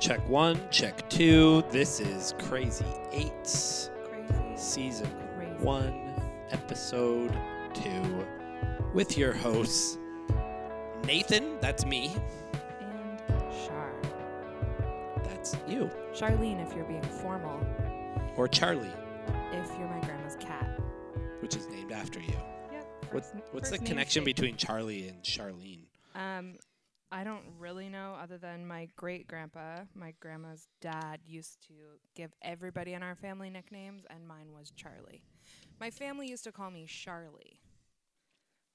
Check one, check two. This is Crazy Eights, Crazy. season Crazy. one, episode two, with your hosts, Nathan, that's me, And Shar. that's you, Charlene, if you're being formal. or Charlie, If you're my grandma's cat. which is named after you. Yep. What, what's the connection between Charlie and Charlene? Um, I don't really know, other than my great grandpa, my grandma's dad, used to give everybody in our family nicknames, and mine was Charlie. My family used to call me Charlie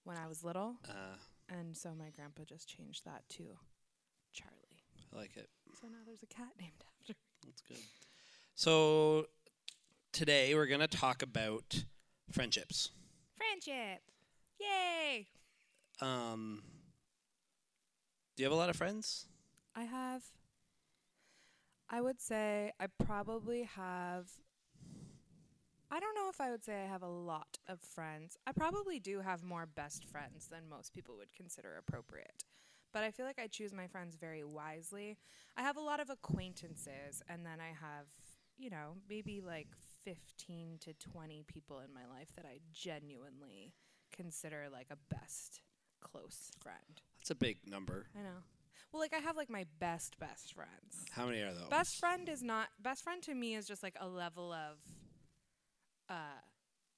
when I was little, Uh, and so my grandpa just changed that to Charlie. I like it. So now there's a cat named after. That's good. So today we're gonna talk about friendships. Friendship. Yay! Um, do you have a lot of friends? I have. I would say I probably have. I don't know if I would say I have a lot of friends. I probably do have more best friends than most people would consider appropriate. But I feel like I choose my friends very wisely. I have a lot of acquaintances, and then I have, you know, maybe like 15 to 20 people in my life that I genuinely consider like a best close friend. That's a big number. I know. Well, like I have like my best best friends. How many are those? Best friend is not best friend to me is just like a level of uh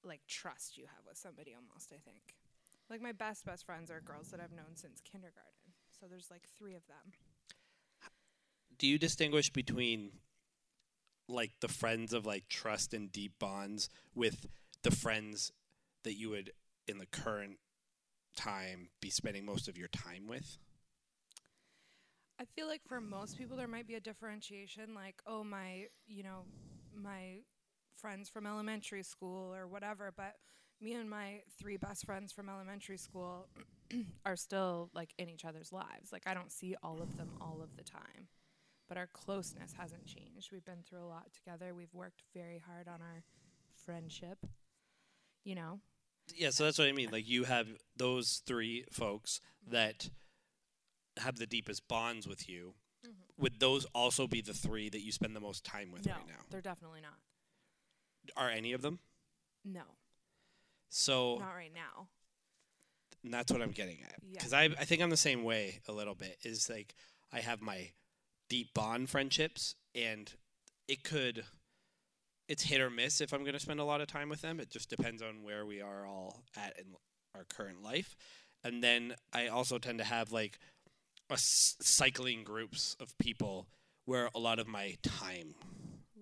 like trust you have with somebody almost, I think. Like my best best friends are girls that I've known since kindergarten. So there's like 3 of them. Do you distinguish between like the friends of like trust and deep bonds with the friends that you would in the current time be spending most of your time with? I feel like for most people there might be a differentiation like oh my, you know, my friends from elementary school or whatever, but me and my three best friends from elementary school are still like in each other's lives. Like I don't see all of them all of the time. But our closeness hasn't changed. We've been through a lot together. We've worked very hard on our friendship. You know? Yeah, so that's what I mean. Like you have those three folks that have the deepest bonds with you. Mm-hmm. Would those also be the three that you spend the most time with no, right now? they're definitely not. Are any of them? No, So not right now. and that's what I'm getting at. Yeah. Because I, I think I'm the same way a little bit. Is like I have my deep bond friendships, and it could, it's hit or miss if I'm going to spend a lot of time with them. It just depends on where we are all at in our current life. And then I also tend to have like a s- cycling groups of people where a lot of my time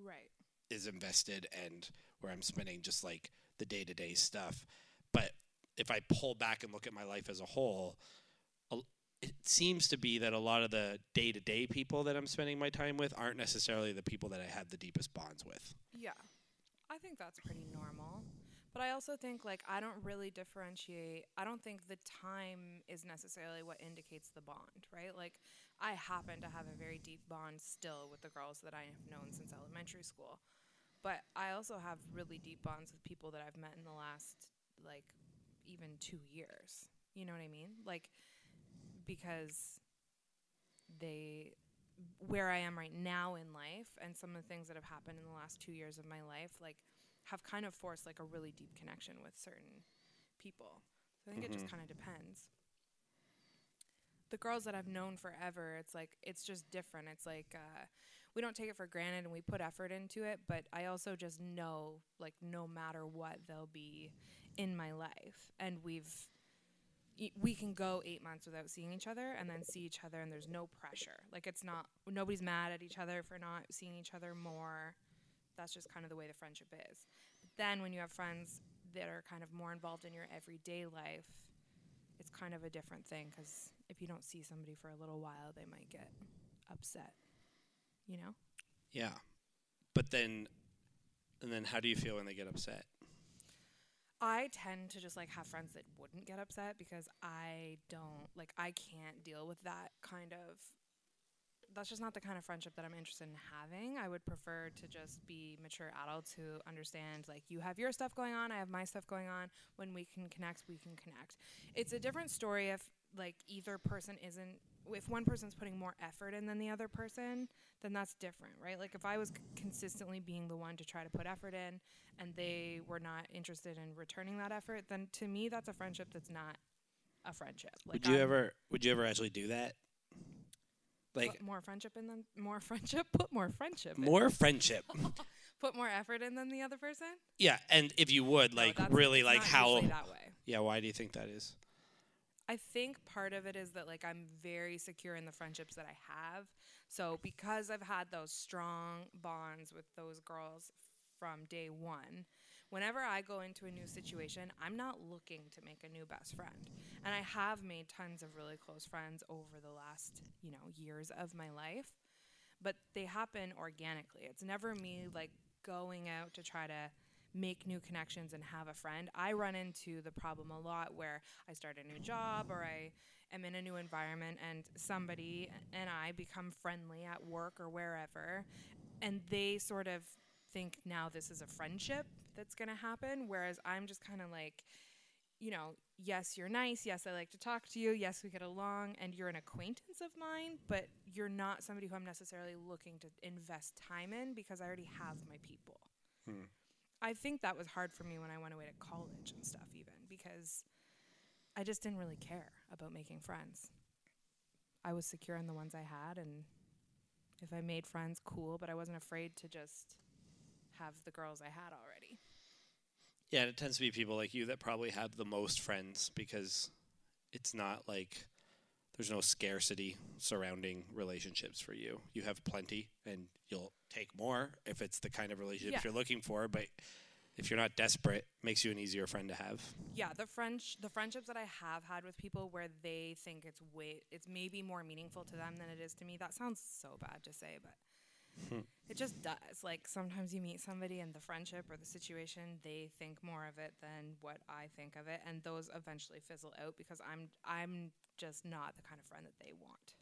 Right. is invested and where I'm spending just like the day to day stuff. But if I pull back and look at my life as a whole, it seems to be that a lot of the day to day people that I'm spending my time with aren't necessarily the people that I have the deepest bonds with. Yeah. I think that's pretty normal. But I also think like I don't really differentiate. I don't think the time is necessarily what indicates the bond, right? Like I happen to have a very deep bond still with the girls that I have known since elementary school. But I also have really deep bonds with people that I've met in the last like even 2 years. You know what I mean? Like because they where I am right now in life and some of the things that have happened in the last 2 years of my life like have kind of forced like a really deep connection with certain people. So I think it just Mhm. kind of depends. The girls that I've known forever, it's like it's just different. It's like uh, we don't take it for granted and we put effort into it, but I also just know like no matter what they'll be in my life and we've we can go 8 months without seeing each other and then see each other and there's no pressure. Like it's not nobody's mad at each other for not seeing each other more that's just kind of the way the friendship is. Then when you have friends that are kind of more involved in your everyday life, it's kind of a different thing because if you don't see somebody for a little while, they might get upset. You know? Yeah. But then, and then how do you feel when they get upset? I tend to just like have friends that wouldn't get upset because I don't like I can't deal with that kind of that's just not the kind of friendship that I'm interested in having. I would prefer to just be mature adults who understand like you have your stuff going on, I have my stuff going on. When we can connect, we can connect. It's a different story if like either person isn't if one person's putting more effort in than the other person, then that's different, right? Like if I was c- consistently being the one to try to put effort in and they were not interested in returning that effort, then to me that's a friendship that's not a friendship. Like would you I'm- ever would you ever actually do that? Like put more friendship in than more friendship, put more friendship, in. more friendship. put more effort in than the other person. yeah, and if you would like that's- really like how. Yeah, why do you think that is? I think part of it is that like I'm very secure in the friendships that I have. So because I've had those strong bonds with those girls from day 1, whenever I go into a new situation, I'm not looking to make a new best friend. And I have made tons of really close friends over the last, you know, years of my life. But they happen organically. It's never me like going out to try to make new connections and have a friend. I run into the problem a lot where I start a new job or I am in a new environment and somebody and I become friendly at work or wherever and they sort of think now this is a friendship that's going to happen whereas I'm just kind of like you know, yes, you're nice. Yes, I like to talk to you. Yes, we get along and you're an acquaintance of mine, but you're not somebody who I'm necessarily looking to invest time in because I already have my people. Hmm. I think that was hard for me when I went away to college and stuff, even because I just didn't really care about making friends. I was secure in the ones I had, and if I made friends, cool, but I wasn't afraid to just have the girls I had already. Yeah, and it tends to be people like you that probably have the most friends because it's not like there's no scarcity surrounding relationships for you. You have plenty and you'll take more if it's the kind of relationship Yeah. you're looking for, but if you're not desperate, makes you an easier friend to have. Yeah, the French the friendships that I have had with people where they think it's way it's maybe more meaningful to them than it is to me. That sounds so bad to say, but Hmm. It just does. Like sometimes you meet somebody and the friendship or the situation, they think more of it than what I think of it, and those eventually fizzle out because I'm I'm just not the kind of friend that they want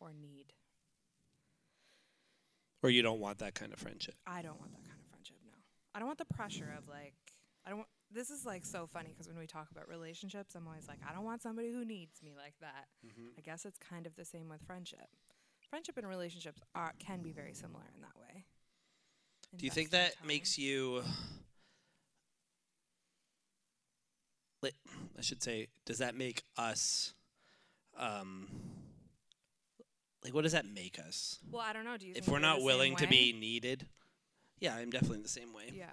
or need. Or you don't want that kind of friendship. I don't want that kind of friendship. No, I don't want the pressure of like I don't. Want, this is like so funny because when we talk about relationships, I'm always like, I don't want somebody who needs me like that. Mm-hmm. I guess it's kind of the same with friendship. Friendship and relationships are can be very similar in that way. Do you think that time. makes you I should say does that make us um like what does that make us? Well, I don't know. Do you? if think we're you're not willing to be needed. Yeah, I'm definitely in the same way. Yeah.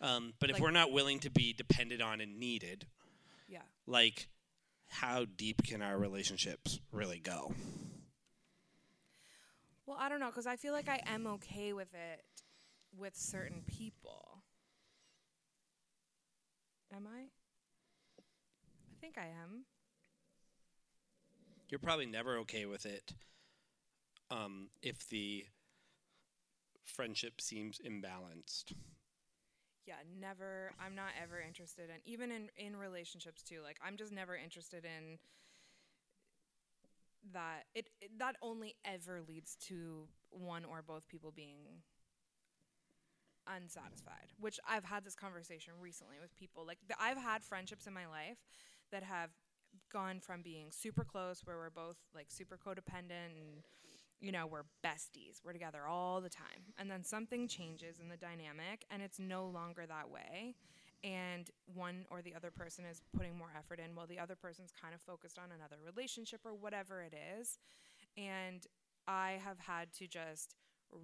Um but if we're not willing to be depended on and needed, Yeah. like how deep can our relationships really go? Well, I don't know because I feel like I am okay with it with certain people. Am I? I think I am. You're probably never okay with it um, if the friendship seems imbalanced. yeah never i'm not ever interested in even in in relationships too like i'm just never interested in that it, it that only ever leads to one or both people being unsatisfied which i've had this conversation recently with people like th- i've had friendships in my life that have gone from being super close where we're both like super codependent and you know we're besties we're together all the time and then something changes in the dynamic and it's no longer that way and one or the other person is putting more effort in while the other person's kind of focused on another relationship or whatever it is and i have had to just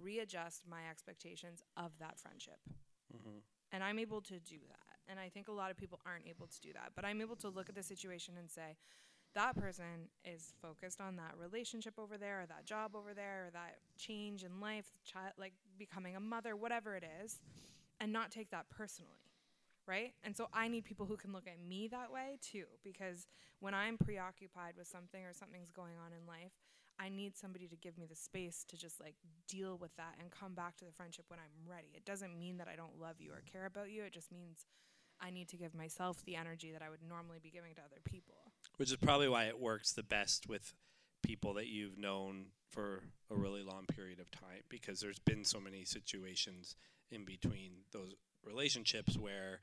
readjust my expectations of that friendship Mm-hmm. and I'm able to do that. And I think a lot of people aren't able to do that. But I'm able to look at the situation and say, that person is focused on that relationship over there, or that job over there, or that change in life, child, like becoming a mother, whatever it is, and not take that personally. Right? And so I need people who can look at me that way too. Because when I'm preoccupied with something or something's going on in life, I need somebody to give me the space to just like deal with that and come back to the friendship when I'm ready. It doesn't mean that I don't love you or care about you. It just means I need to give myself the energy that I would normally be giving to other people. Which is probably why it works the best with people that you've known for a really long period of time because there's been so many situations in between those relationships where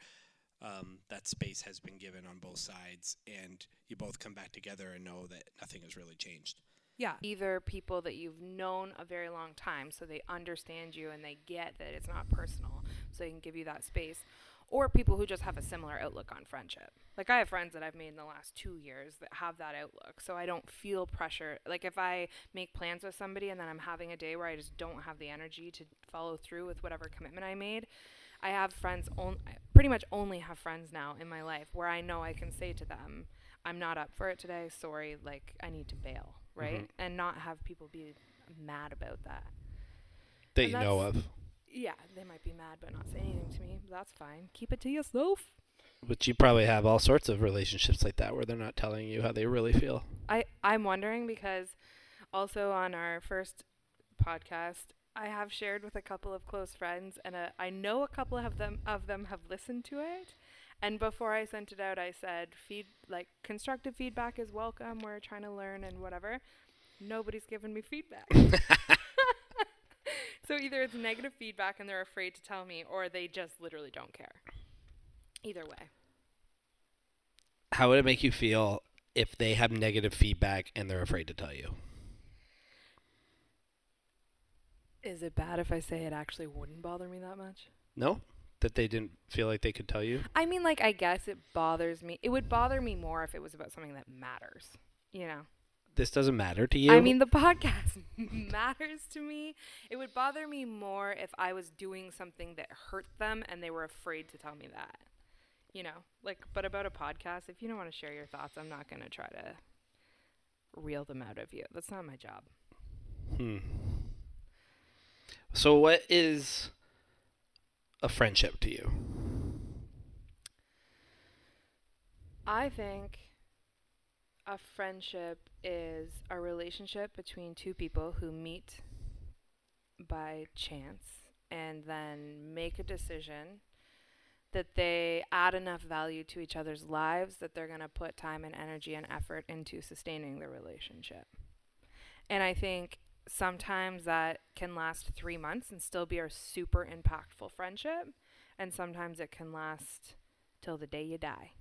um, that space has been given on both sides and you both come back together and know that nothing has really changed. Yeah. Either people that you've known a very long time so they understand you and they get that it's not personal so they can give you that space or people who just have a similar outlook on friendship. Like I have friends that I've made in the last 2 years that have that outlook. So I don't feel pressure. Like if I make plans with somebody and then I'm having a day where I just don't have the energy to follow through with whatever commitment I made, I have friends on pretty much only have friends now in my life where I know I can say to them, I'm not up for it today. Sorry, like I need to bail, right? Mhm. And not have people be mad about that. That you know of. Yeah, they might be mad but not say anything to me. That's fine. Keep it to yourself. But you probably have all sorts of relationships like that where they're not telling you how they really feel. I I'm wondering because also on our first podcast, I have shared with a couple of close friends, and uh, I know a couple of them of them have listened to it. And before I sent it out, I said, "Feed like constructive feedback is welcome. We're trying to learn and whatever." Nobody's given me feedback. so either it's negative feedback and they're afraid to tell me, or they just literally don't care. Either way. How would it make you feel if they have negative feedback and they're afraid to tell you? Is it bad if I say it actually wouldn't bother me that much? No? That they didn't feel like they could tell you? I mean, like, I guess it bothers me. It would bother me more if it was about something that matters, you know? This doesn't matter to you? I mean, the podcast matters to me. It would bother me more if I was doing something that hurt them and they were afraid to tell me that. You know, like, but about a podcast, if you don't want to share your thoughts, I'm not going to try to reel them out of you. That's not my job. Hmm. So, what is a friendship to you? I think a friendship is a relationship between two people who meet by chance and then make a decision that they add enough value to each other's lives that they're going to put time and energy and effort into sustaining the relationship. And I think sometimes that can last three months and still be a super impactful friendship. And sometimes it can last till the day you die.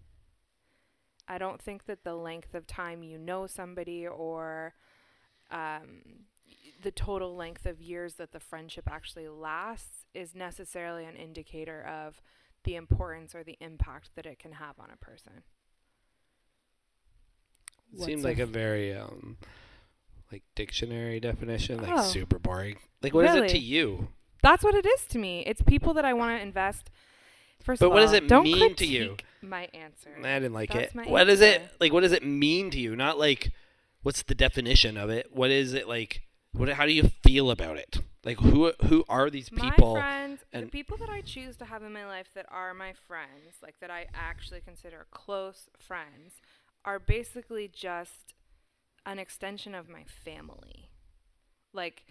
I don't think that the length of time you know somebody or um, the total length of years that the friendship actually lasts is necessarily an indicator of the importance or the impact that it can have on a person. It seems What's a like a f- very um like dictionary definition, like Oh. super boring. Like what is it to you? That's what it is to me. It's people that I want to invest. First But of what all, does it don't mean to you? My answer. I didn't like That's it. What is it like what does it mean to you? Not like what's the definition of it? What is it like what how do you feel about it? Like who who are these people? My friends, the people that I choose to have in my life that are my friends, like that I actually consider close friends, are basically just an extension of my family. Like,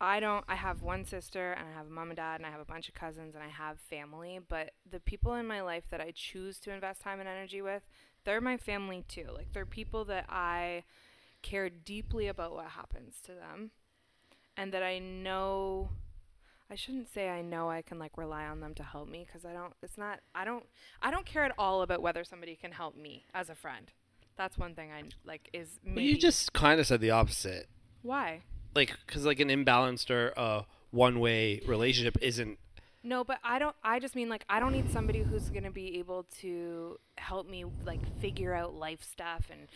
I don't, I have one sister and I have a mom and dad and I have a bunch of cousins and I have family, but the people in my life that I choose to invest time and energy with, they're my family too. Like, they're people that I care deeply about what happens to them and that I know I shouldn't say I know I can like rely on them to help me cuz I don't it's not I don't I don't care at all about whether somebody can help me as a friend. That's one thing I like is maybe Well, you just kind of said the opposite. why? Like cuz like an imbalanced or uh one-way relationship isn't No, but I don't I just mean like I don't need somebody who's going to be able to help me like figure out life stuff and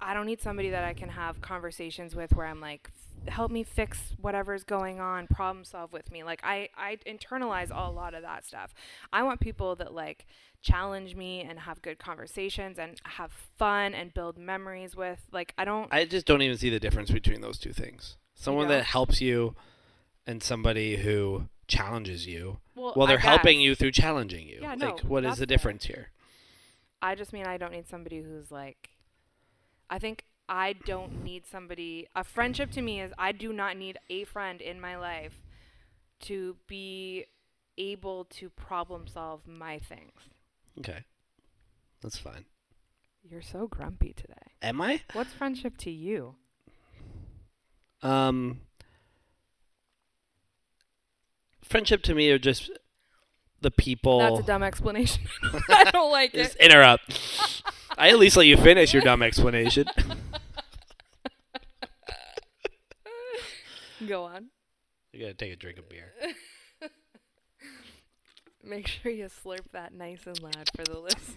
I don't need somebody that I can have conversations with where I'm like help me fix whatever's going on, problem solve with me. Like I I internalize a lot of that stuff. I want people that like challenge me and have good conversations and have fun and build memories with. Like I don't I just don't even see the difference between those two things. Someone that helps you and somebody who challenges you. well, Well, they're helping you through challenging you. Yeah, no, like what is the fair. difference here? I just mean I don't need somebody who's like I think I don't need somebody a friendship to me is I do not need a friend in my life to be able to problem solve my things. Okay. That's fine. You're so grumpy today. Am I? What's friendship to you? Um Friendship to me are just the people That's a dumb explanation. I don't like it. Just interrupt. I at least let you finish your dumb explanation. Go on. You gotta take a drink of beer. Make sure you slurp that nice and loud for the listeners.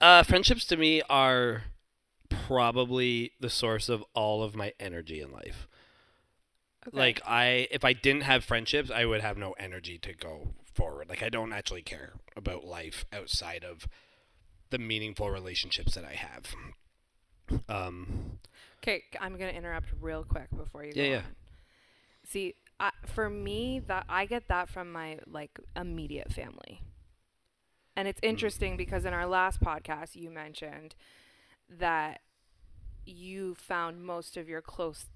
Uh, friendships to me are probably the source of all of my energy in life. Like I, if I didn't have friendships, I would have no energy to go forward. Like I don't actually care about life outside of the meaningful relationships that I have. Um, Okay, I'm gonna interrupt real quick before you Yeah, go yeah. on. See, I, for me, that I get that from my like immediate family, and it's interesting because in our last podcast you mentioned that you found most of your close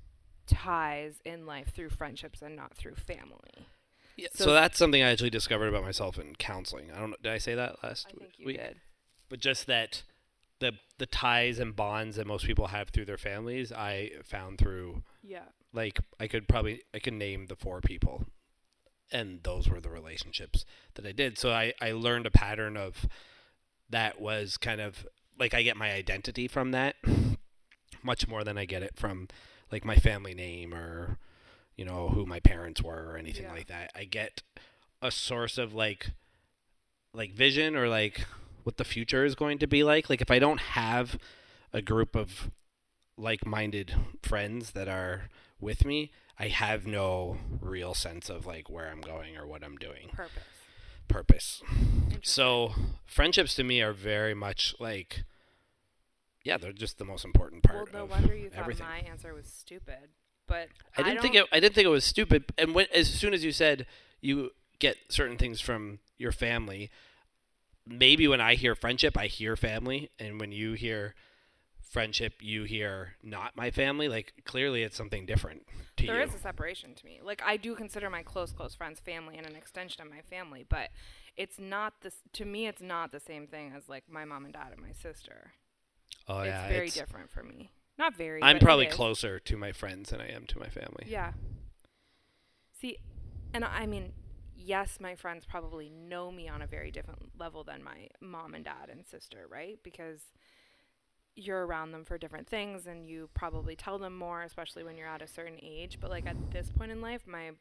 ties in life through friendships and not through family. yeah, So- so, that's something I actually discovered about myself in counseling. I don't know. Did I say that last I think you week? did. But just that the the ties and bonds that most people have through their families, I found through Yeah. like I could probably I could name the four people and those were the relationships that I did. So I I learned a pattern of that was kind of like I get my identity from that much more than I get it from like my family name or you know who my parents were or anything Yeah. like that. I get a source of like like vision or like what the future is going to be like. Like if I don't have a group of like-minded friends that are with me, I have no real sense of like where I'm going or what I'm doing. Purpose. Purpose. So friendships to me are very much like yeah, they're just the most important part well, no of wonder you thought my answer was stupid, but I didn't think it I didn't think it was stupid and when as soon as you said you get certain things from your family, maybe when I hear friendship, I hear family and when you hear friendship, you hear not my family, like clearly it's something different to There you. is a separation to me. Like I do consider my close close friends family and an extension of my family, but it's not this to me it's not the same thing as like my mom and dad and my sister. oh it's yeah, it's very different for me. Not very. I'm probably closer to my friends than I am to my family. Yeah. See, and I mean, yes, my friends probably know me on a very different level than my mom and dad and sister, right? Because you're around them for different things and you probably tell them more, especially when you're at a certain age. But like at this point in life, my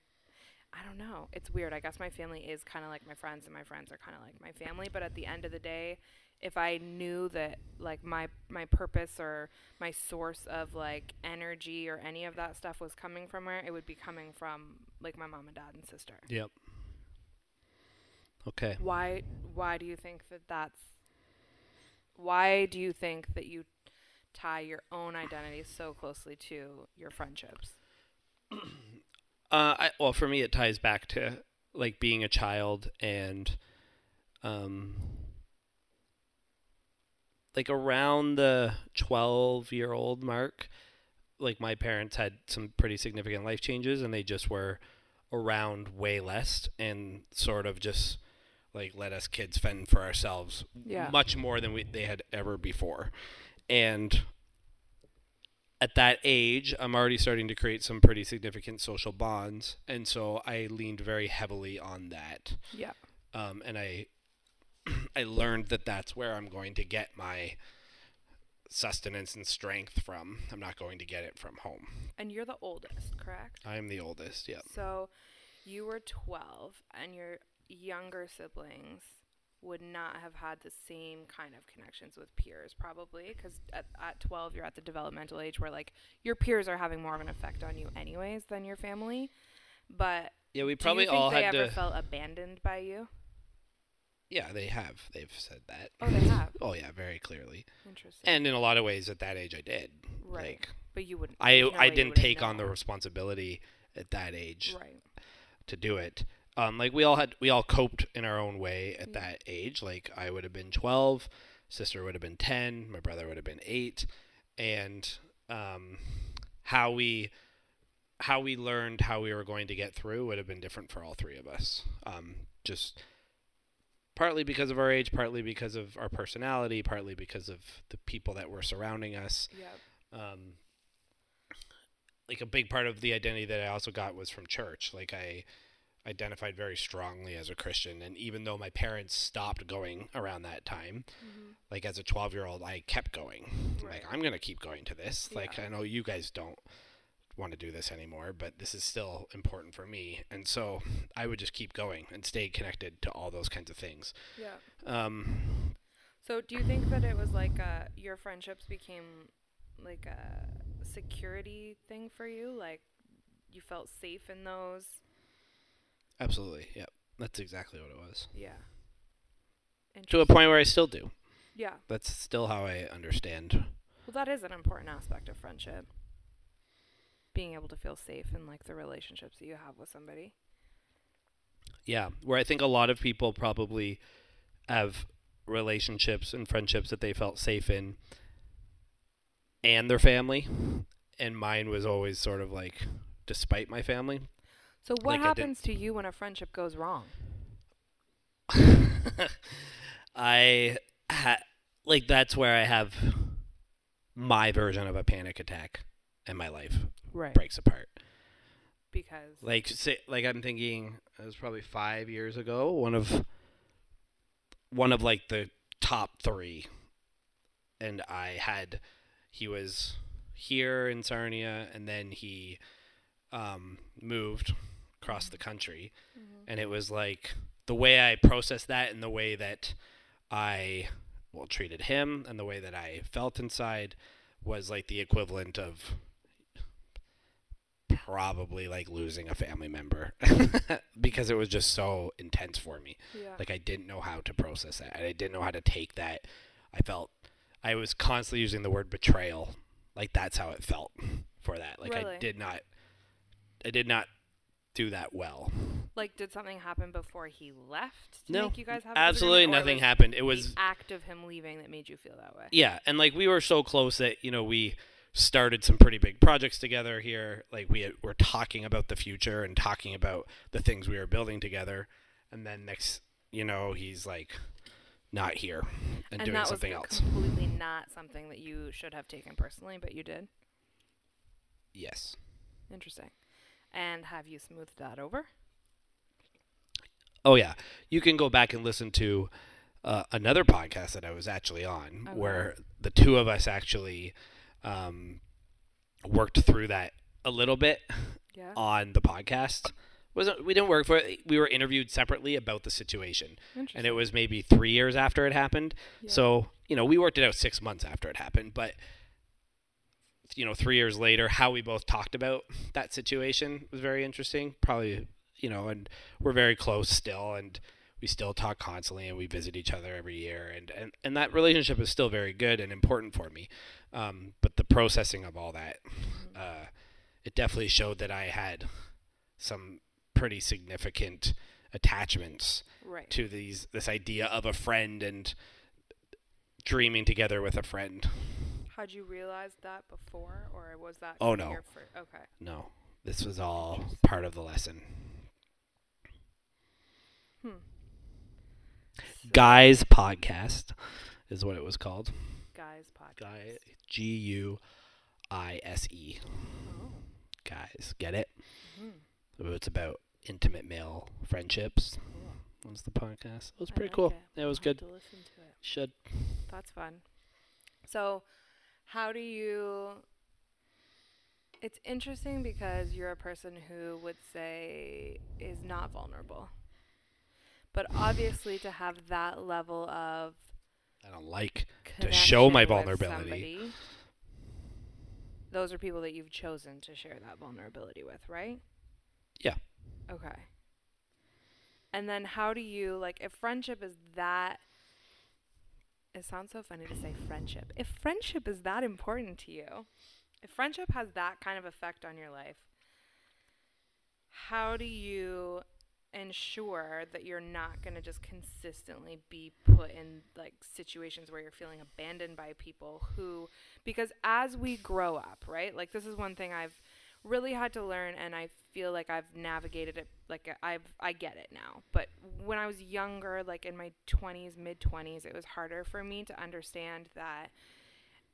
I don't know. It's weird. I guess my family is kind of like my friends and my friends are kind of like my family, but at the end of the day, if I knew that like my my purpose or my source of like energy or any of that stuff was coming from where it would be coming from like my mom and dad and sister. Yep. Okay. Why why do you think that that's why do you think that you tie your own identity so closely to your friendships? Uh, I, well, for me, it ties back to like being a child and, um, like around the twelve-year-old mark, like my parents had some pretty significant life changes, and they just were around way less and sort of just like let us kids fend for ourselves Yeah. much more than we they had ever before, and at that age, I'm already starting to create some pretty significant social bonds, and so I leaned very heavily on that. Yeah. Um, and I, I learned that that's where I'm going to get my sustenance and strength from. I'm not going to get it from home. And you're the oldest, correct? I'm the oldest. Yeah. So you were 12 and your younger siblings would not have had the same kind of connections with peers probably because at, at 12 you're at the developmental age where like your peers are having more of an effect on you anyways than your family but Yeah, we probably do you think all they ever to. felt abandoned by you yeah, they have. They've said that. oh they have Oh yeah, very clearly. interesting And in a lot of ways, at that age, I did. right Like but you wouldn't I, I didn't take on the responsibility at that age. right to do it. Um, like we all had, we all coped in our own way at Mm. that age. Like I would have been twelve, sister would have been ten, my brother would have been eight, and um, how we how we learned how we were going to get through would have been different for all three of us. Um, just partly because of our age, partly because of our personality, partly because of the people that were surrounding us yeah um, like a big part of the identity that I also got was from church. Like I identified very strongly as a Christian, and even though my parents stopped going around that time, mm-hmm. like as a twelve year old, I kept going. Right. Like I'm gonna keep going to this. Like I know you guys don't want to do this anymore, but this is still important for me. And so I would just keep going and stay connected to all those kinds of things. Yeah. Um, So do you think that it was like uh, your friendships became like a security thing for you? Like you felt safe in those? Absolutely. Yep. That's exactly what it was. Yeah. To a point where I still do. Yeah. That's still how I understand. Well, that is an important aspect of friendship. Being able to feel safe in like the relationships that you have with somebody. Yeah, where I think a lot of people probably have relationships and friendships that they felt safe in and their family. And mine was always sort of like despite my family. So what Like happens to you when a friendship goes wrong? I ha- like that's where I have my version of a panic attack and my life Right. breaks apart. Because Like say, like I'm thinking it was probably 5 years ago, one of one of like the top 3 and I had he was here in Sarnia and then he um moved across the country mm-hmm. and it was like the way I processed that and the way that I well treated him and the way that I felt inside was like the equivalent of probably like losing a family member because it was just so intense for me. yeah. Like I didn't know how to process that. I didn't know how to take that. I felt I was constantly using the word betrayal. Like that's how it felt for that. Like I did not I did not do that well. Like, did something happen before he left to No, make you guys have Absolutely nothing happened. It was the act of him leaving that made you feel that way. yeah, and like we were so close that you know we started some pretty big projects together here. Like we were talking about the future and talking about the things we were building together, and then next, you know, he's like not here and, And doing that something was else. completely not something that you should have taken personally, but you did. Yes. Interesting. And have you smoothed that over? Oh yeah, you can go back and listen to uh, another podcast that I was actually on, Okay. where the two of us actually um, worked through that a little bit Yeah. on the podcast. wasn't We didn't work for it. We were interviewed separately about the situation, and it was maybe three years after it happened. Yeah. So you know, we worked it out six months after it happened, but you know, three years later, how we both talked about that situation was very interesting. Probably, you know, and we're very close still, and we still talk constantly, and we visit each other every year, and and, and that relationship is still very good and important for me. Um, but the processing of all that, uh, it definitely showed that I had some pretty significant attachments right. to these this idea of a friend and dreaming together with a friend. Had you realized that before, or was that? Oh, no. Okay. No, this was all part of the lesson. Hmm. Guise podcast is what it was called. Guise podcast. Guy G U I S E. Oh. Guys, get it? Mhm. It's about intimate male friendships. Cool. Was the podcast? It was I pretty like cool. it. It was I'll good. have to listen to it. Should. That's fun. So, how do you? It's interesting because you're a person who would say is not vulnerable. But obviously, to have that level of I don't like To show my vulnerability. somebody, those are people that you've chosen to share that vulnerability with, right? Yeah. Okay. And then how do you like if friendship is that it sounds so funny to say friendship. If friendship is that important to you, if friendship has that kind of effect on your life, how do you ensure that you're not going to just consistently be put in like situations where you're feeling abandoned by people who because as we grow up, right? Like this is one thing I've really had to learn and I feel like I've navigated it like I've I get it now. But when I was younger, like in my 20s, mid 20s, it was harder for me to understand that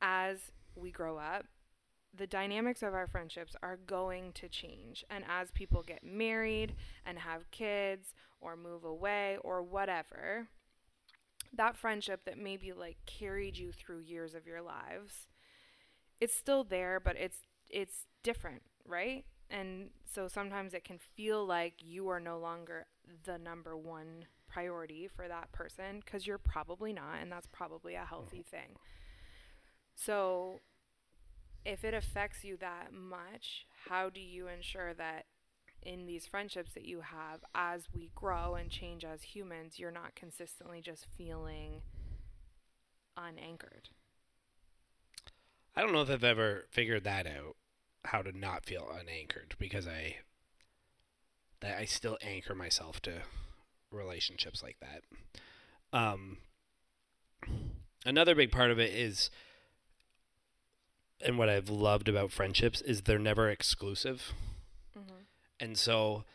as we grow up, the dynamics of our friendships are going to change. And as people get married and have kids or move away or whatever, that friendship that maybe like carried you through years of your lives, it's still there, but it's it's different, right? And so sometimes it can feel like you are no longer the number one priority for that person because you're probably not, and that's probably a healthy mm. thing. So if it affects you that much, how do you ensure that in these friendships that you have, as we grow and change as humans, you're not consistently just feeling unanchored? I don't know if I've ever figured that out, how to not feel unanchored, because I that I still anchor myself to relationships like that. Um, another big part of it is, and what I've loved about friendships is they're never exclusive, Mm-hmm. and so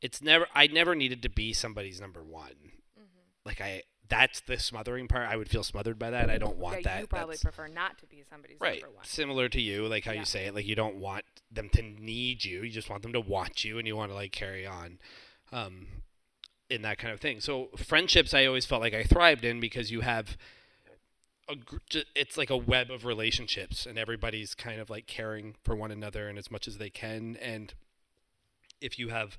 it's never I never needed to be somebody's number one. Mm-hmm. Like I, that's the smothering part. I would feel smothered by that. I don't want yeah, that. you probably That's- prefer not to be somebody's right number one. similar to you like how Yeah. you say it like you don't want them to need you you just want them to want you and you want to like carry on um in that kind of thing so friendships i always felt like i thrived in because you have a it's like a web of relationships and everybody's kind of like caring for one another and as much as they can and if you have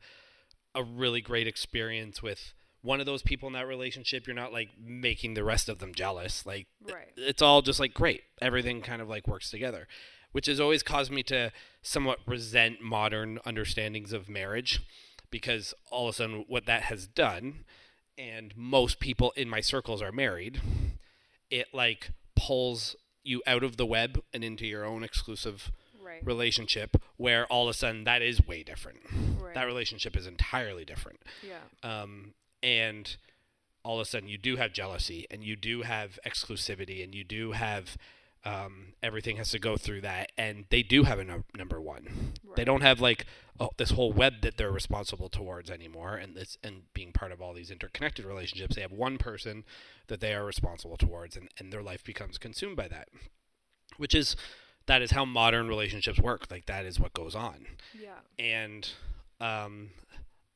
a really great experience with one of those people in that relationship you're not like making the rest of them jealous like Right. it's all just like great. Everything kind of like works together, which has always caused me to somewhat resent modern understandings of marriage because all of a sudden what that has done and most people in my circles are married, it like pulls you out of the web and into your own exclusive Right. relationship where all of a sudden that is way different. Right. That relationship is entirely different yeah. um, and all of a sudden you do have jealousy and you do have exclusivity and you do have um, everything has to go through that and they do have a num- number one. They don't have like oh, this whole web that they're responsible towards anymore and this and being part of all these interconnected relationships they have one person that they are responsible towards and, and their life becomes consumed by that which is that is how modern relationships work like that is what goes on. Yeah. and um,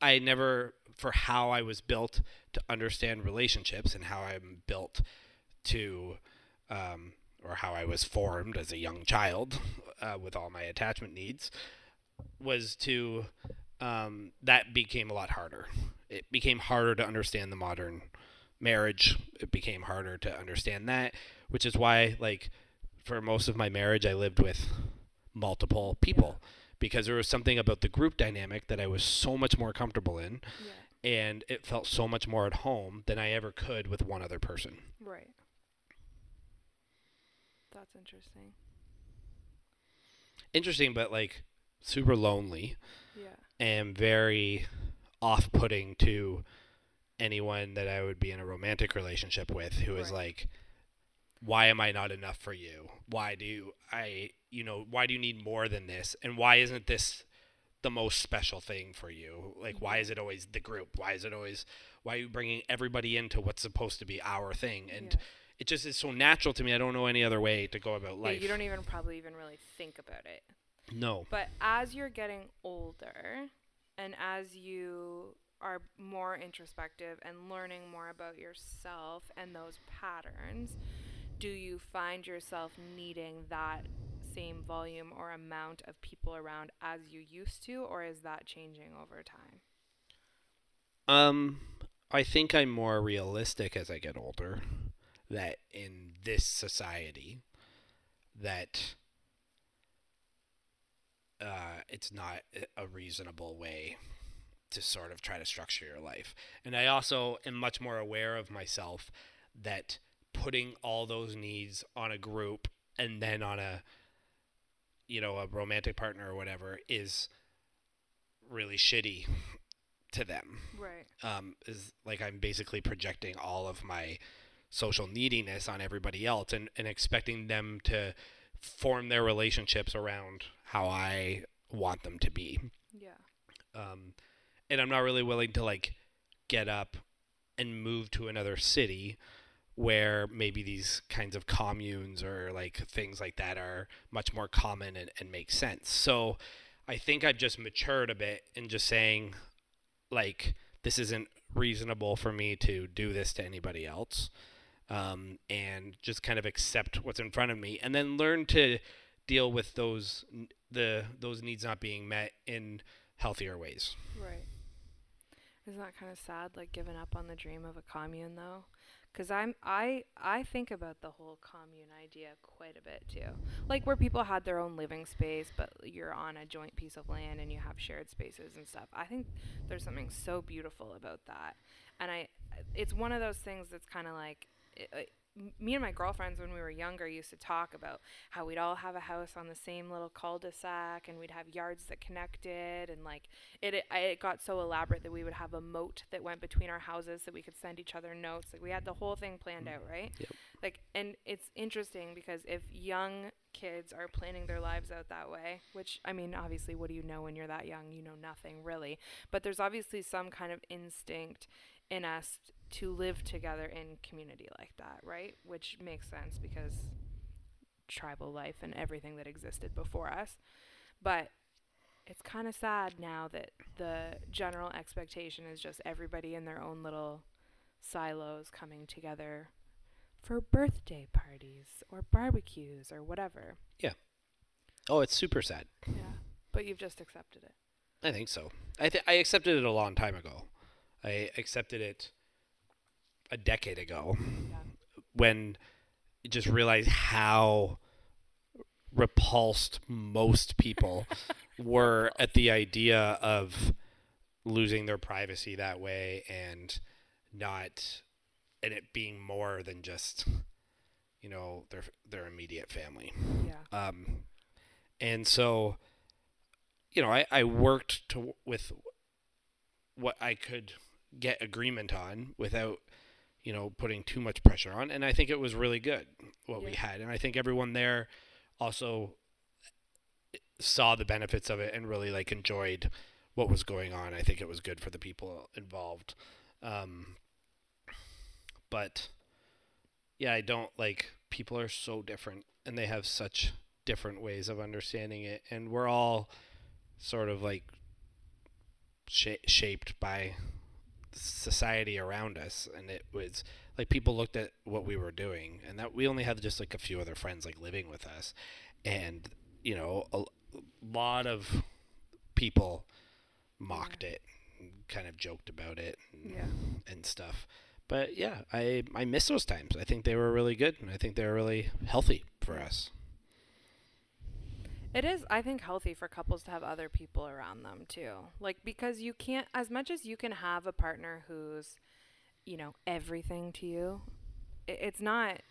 I never, for how I was built to understand relationships and how I'm built to, um, or how I was formed as a young child uh, with all my attachment needs, was to, um, that became a lot harder. It became harder to understand the modern marriage. It became harder to understand that, which is why, like, for most of my marriage, I lived with multiple people because there was something about the group dynamic that I was so much more comfortable in Yeah. and it felt so much more at home than I ever could with one other person. Right. That's interesting. Interesting but like super lonely Yeah. and very off-putting to anyone that I would be in a romantic relationship with who is Right. like why am I not enough for you? Why do you, I you know, why do you need more than this? And why isn't this the most special thing for you? Like why is it always the group? Why is it always why are you bringing everybody into what's supposed to be our thing? And Yeah. it just is so natural to me. I don't know any other way to go about Yeah, life. you don't even probably even really think about it. no. But as you're getting older and as you are more introspective and learning more about yourself and those patterns, do you find yourself needing that same volume or amount of people around as you used to, or is that changing over time? Um, I think I'm more realistic as I get older. That in this society, that uh, it's not a- reasonable way to sort of try to structure your life. And I also am much more aware of myself that putting all those needs on a group and then on a you know a romantic partner or whatever is really shitty to them Right. um, is like I'm basically projecting all of my social neediness on everybody else and, and expecting them to form their relationships around how I want them to be. Yeah. Um, and I'm not really willing to like get up and move to another city where maybe these kinds of communes or like things like that are much more common and, and make sense. So I think I've just matured a bit in just saying like this isn't reasonable for me to do this to anybody else um, and just kind of accept what's in front of me and then learn to deal with those the those needs not being met in healthier ways. Right. Isn't that kind of sad, like giving up on the dream of a commune, though? Because I'm I I think about the whole commune idea quite a bit too. Like where people had their own living space, but you're on a joint piece of land and you have shared spaces and stuff. I think there's something so beautiful about that, and I it's one of those things that's kind of like. It, it, me and my girlfriends when we were younger used to talk about how we'd all have a house on the same little cul-de-sac and we'd have yards that connected and like it it, it got so elaborate that we would have a moat that went between our houses that we could send each other notes. Like we had the whole thing planned out mm-hmm. right? Yep. like and it's interesting because if young kids are planning their lives out that way which i mean obviously what do you know when you're that young? You know nothing really. But there's obviously some kind of instinct in us to live together in community like that, right? Which makes sense because tribal life and everything that existed before us. But it's kind of sad now that the general expectation is just everybody in their own little silos coming together for birthday parties or barbecues or whatever. Yeah. Oh, it's super sad. Yeah. But you've just accepted it. I think so. I th- I accepted it a long time ago. I accepted it a decade ago Yeah. when you just realized how repulsed most people were at the idea of losing their privacy that way and not and it being more than just you know their their immediate family Yeah. um, and so you know I, I worked to with what I could get agreement on without you know putting too much pressure on and I think it was really good what we had and I think everyone there also saw the benefits of it and really like enjoyed what was going on. I think it was good for the people involved. Um, but yeah I don't like people are so different and they have such different ways of understanding it and we're all sort of like sh- shaped by society around us and it was like people looked at what we were doing and that we only had just like a few other friends like living with us. And you know a, lot of people mocked it and kind of joked about it and, Yeah. and stuff. But yeah i i miss those times. I think they were really good and i think they were really healthy for us It is, I think, healthy for couples to have other people around them too. Like, because you can't, as much as you can have a partner who's, you know, everything to you, i it's not,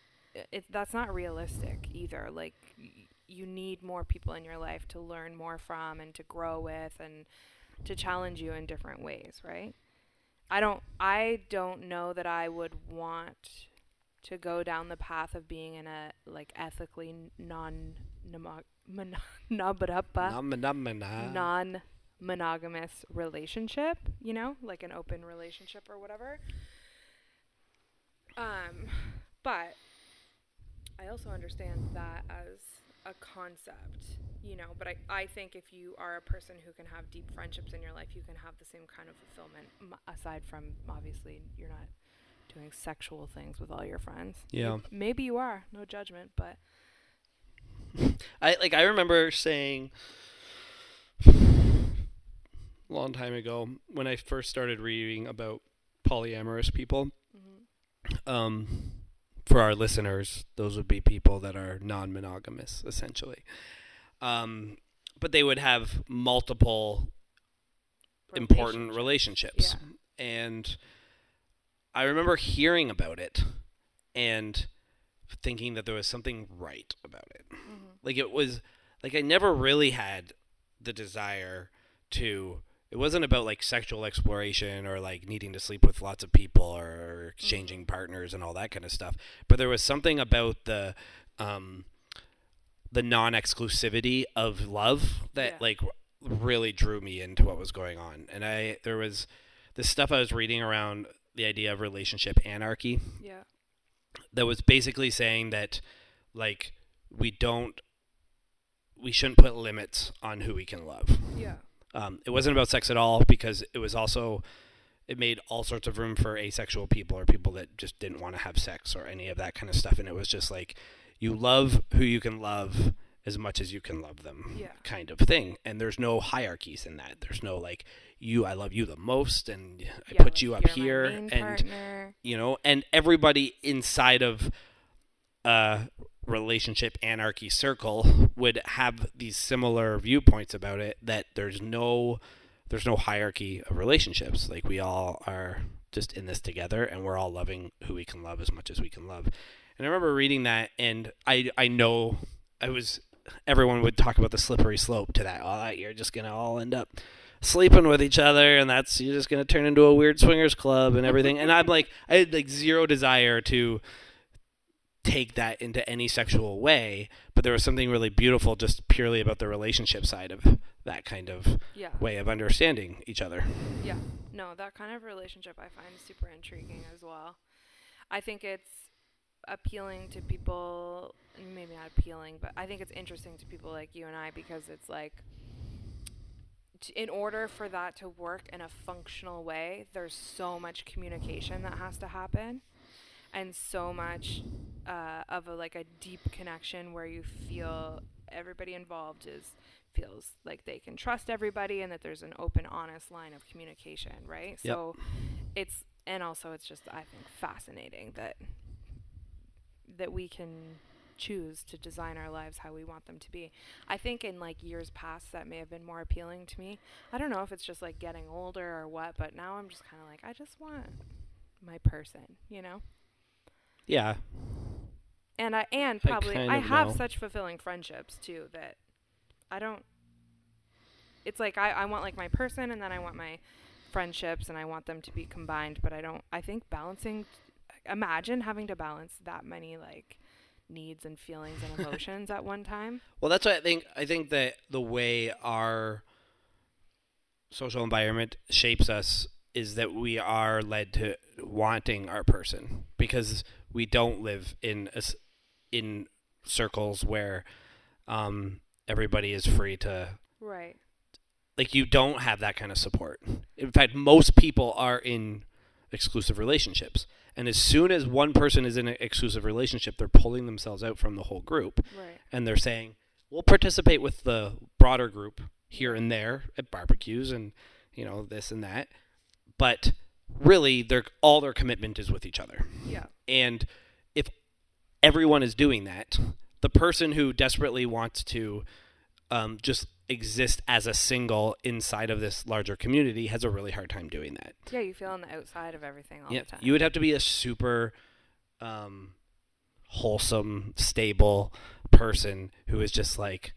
it, that's not realistic either. Like, y- you need more people in your life to learn more from and to grow with and to challenge you in different ways, right? I don't, I don't know that I would want to go down the path of being in a, like, ethically non, mon- non monogamous relationship, you know, like an open relationship or whatever. Um, but I also understand that as a concept, you know, but I, I think if you are a person who can have deep friendships in your life, you can have the same kind of fulfillment, m- aside from obviously you're not doing sexual things with all your friends. Yeah. Maybe you are, no judgment, but I like I remember saying a long time ago when I first started reading about polyamorous people. Um, for our listeners, those would be people that are non-monogamous, essentially. Um, but they would have multiple important relationships. And I remember hearing about it and thinking that there was something right about it. Mhm. Like it was like I never really had the desire to it wasn't about like sexual exploration or like needing to sleep with lots of people or exchanging partners and all that kind of stuff. But there was something about the um the non-exclusivity of love that Yeah. like really drew me into what was going on. And I there was the stuff I was reading around the idea of relationship anarchy Yeah. That was basically saying that like we don't we shouldn't put limits on who we can love. Yeah. Um, it wasn't about sex at all because it was also it made all sorts of room for asexual people or people that just didn't want to have sex or any of that kind of stuff and it was just like you love who you can love as much as you can love them Yeah. kind of thing and there's no hierarchies in that there's no like you i love you the most and i Yeah, put like, you up here and partner. you know and everybody inside of a relationship anarchy circle would have these similar viewpoints about it that there's no there's no hierarchy of relationships like we all are just in this together and we're all loving who we can love as much as we can love and i remember reading that and i i know i was everyone would talk about the slippery slope to that oh you're just gonna all end up sleeping with each other and that's you're just going to turn into a weird swingers club and everything and i'm like i had like zero desire to take that into any sexual way but there was something really beautiful just purely about the relationship side of that kind of Yeah. way of understanding each other Yeah. No, that kind of relationship I find super intriguing as well. I think it's appealing to people, maybe not appealing, but I think it's interesting to people like you and I because it's like, t- in order for that to work in a functional way, there's so much communication that has to happen and so much uh, of a like a deep connection where you feel everybody involved is feels like they can trust everybody and that there's an open honest line of communication right Yep. so it's and also it's just i think fascinating that that we can choose to design our lives how we want them to be i think in like years past that may have been more appealing to me i don't know if it's just like getting older or what but now i'm just kind of like i just want my person you know yeah and I and probably kind I, have know. such fulfilling friendships too that I don't. It's like I I want like my person and then I want my friendships and I want them to be combined, but I don't. I think balancing. Imagine having to balance that many like needs and feelings and emotions at one time. Well, that's why I think. I think that the way our social environment shapes us is that we are led to wanting our person because we don't live in a in circles where um, everybody is free to Right. like you don't have that kind of support. In fact, most people are in exclusive relationships. And as soon as one person is in an exclusive relationship, they're pulling themselves out from the whole group Right. and they're saying, "We'll participate with the broader group here and there at barbecues and you know this and that." But really, their all their commitment is with each other. Yeah. And if everyone is doing that, the person who desperately wants to um, just exist as a single inside of this larger community has a really hard time doing that. Yeah, you feel on the outside of everything all Yeah, the time. you would have to be a super um, wholesome, stable person who is just like,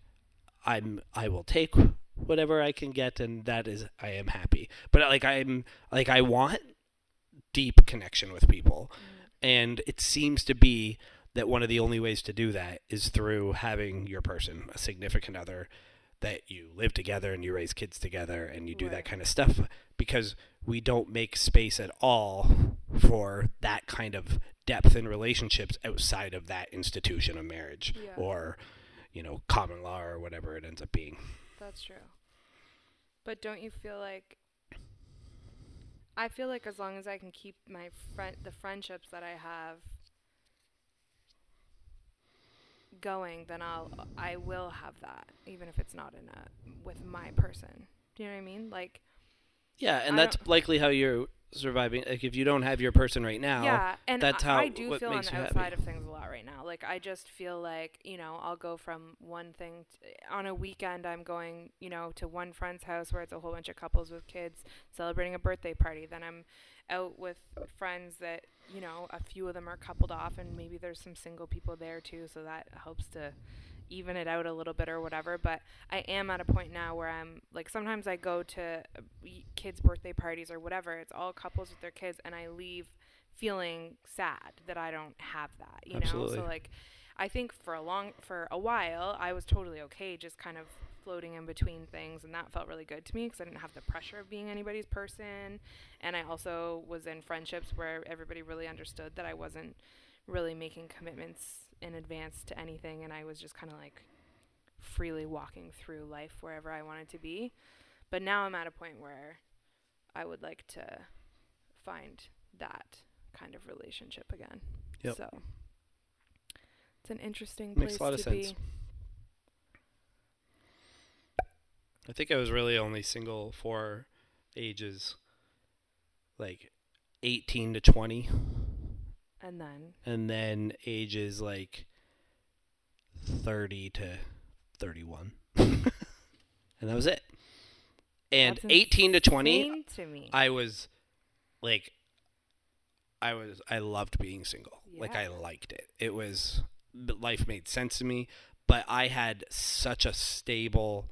I'm. I will take whatever I can get, and that is I am happy. But like I'm like I want deep connection with people, and it seems to be that one of the only ways to do that is through having your person, a significant other that you live together and you raise kids together and you do that kind of stuff because we don't make space at all for that kind of depth in relationships outside of that institution of marriage Yeah. or you know common law or whatever it ends up being That's true. But don't you feel like I feel like as long as I can keep my friend the friendships that I have going, then I'll I will have that even if it's not in a with my person. Do you know what I mean? Like yeah and I that's likely how you're surviving like if you don't have your person right now yeah, and that's how- I do feel on the outside happy. of things a lot right now. Like I just feel like you know I'll go from one thing t- on a weekend. I'm going you know to one friend's house where it's a whole bunch of couples with kids celebrating a birthday party. Then I'm out with friends that you know a few of them are coupled off, and maybe there's some single people there too. So that helps to even it out a little bit or whatever. But I am at a point now where I'm like sometimes I go to uh, kids' birthday parties or whatever. It's all couples with their kids, and I leave feeling sad that I don't have that. You Absolutely. know, so like I think for a long for a while I was totally okay, just kind of floating in between things, and that felt really good to me because I didn't have the pressure of being anybody's person, and I also was in friendships where everybody really understood that I wasn't really making commitments in advance to anything, and I was just kind of like freely walking through life wherever I wanted to be. But now I'm at a point where I would like to find that kind of relationship again. Yep. So it's an interesting Makes place a lot of to sense. be. I think I was really only single for ages like 18 to 20 And then and then ages like 30 to 31. and that was it. And That's 18 to 20 to. I was like I was I loved being single. Like I liked it. It was life made sense to me, but I had such a stable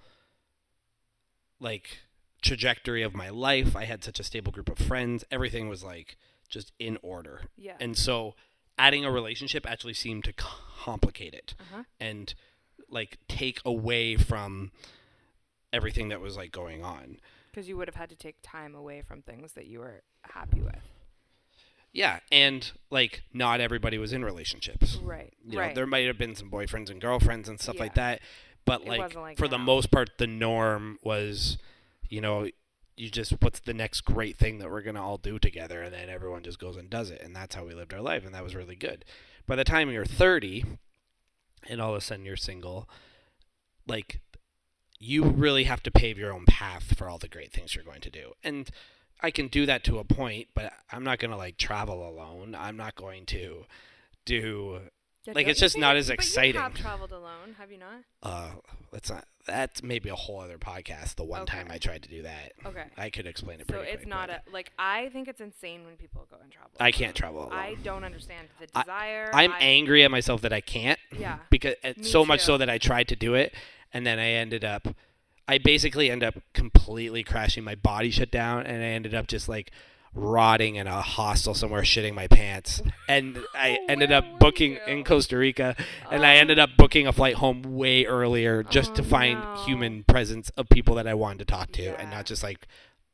like trajectory of my life. I had such a stable group of friends. Everything was like just in order. yeah. And so adding a relationship actually seemed to complicate it uh-huh. and like take away from everything that was like going on. Because you would have had to take time away from things that you were happy with. Yeah, and like not everybody was in relationships. Right. You right. know, there might have been some boyfriends and girlfriends and stuff like that, but like, like for the most part, the norm was, you know, you just what's the next great thing that we're gonna all do together, and then everyone just goes and does it, and that's how we lived our life, and that was really good. By the time you're 30, and all of a sudden you're single, like you really have to pave your own path for all the great things you're going to do, and I can do that to a point, but I'm not gonna like travel alone. I'm not going to do Like, it's just think- not as exciting. You have traveled alone, have you not? uh that's not that's maybe a whole other podcast the one time I tried to do that. Okay. I could explain it So pretty it's quick, not a like I think it's insane when people go and travel. I can't travel alone. I don't understand the desire. I'm I, angry at myself that I can't Yeah. because it's Me so much so that I tried to do it and then I ended up I basically end up completely crashing my body shut down and I ended up just like rotting in a hostel somewhere shitting my pants and I oh ended up booking in Costa Rica and I Oh. ended up booking a flight home way earlier just Oh, to find no. human presence of people that I wanted to talk to and not just like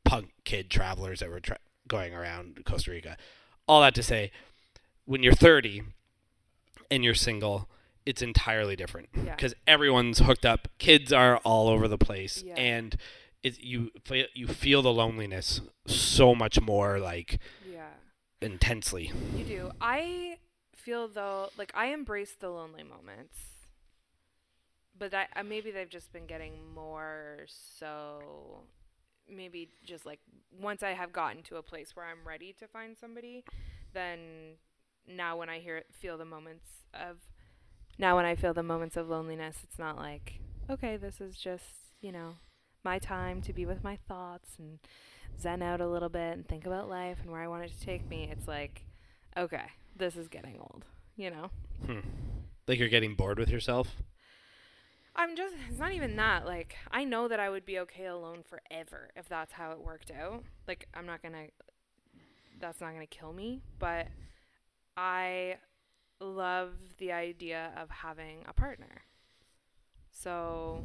punk kid travelers that were tra- going around Costa Rica. All that to say, when you're 30 and you're single, it's entirely different Yeah. because everyone's hooked up. Kids are all over the place, Yeah. and it, you you feel the loneliness so much more like Yeah. intensely. You do. I feel though like I embrace the lonely moments. But I, maybe they've just been getting more so maybe just like once I have gotten to a place where I'm ready to find somebody, then now when I hear it, feel the moments of now when I feel the moments of loneliness, it's not like okay, this is just, you know, my time to be with my thoughts and zen out a little bit and think about life and where I want it to take me. It's like, okay, this is getting old, you know? Hmm. Like you're getting bored with yourself. I'm just, it's not even that. Like, I know that I would be okay alone forever if that's how it worked out. Like, I'm not gonna, that's not gonna kill me, but I love the idea of having a partner. So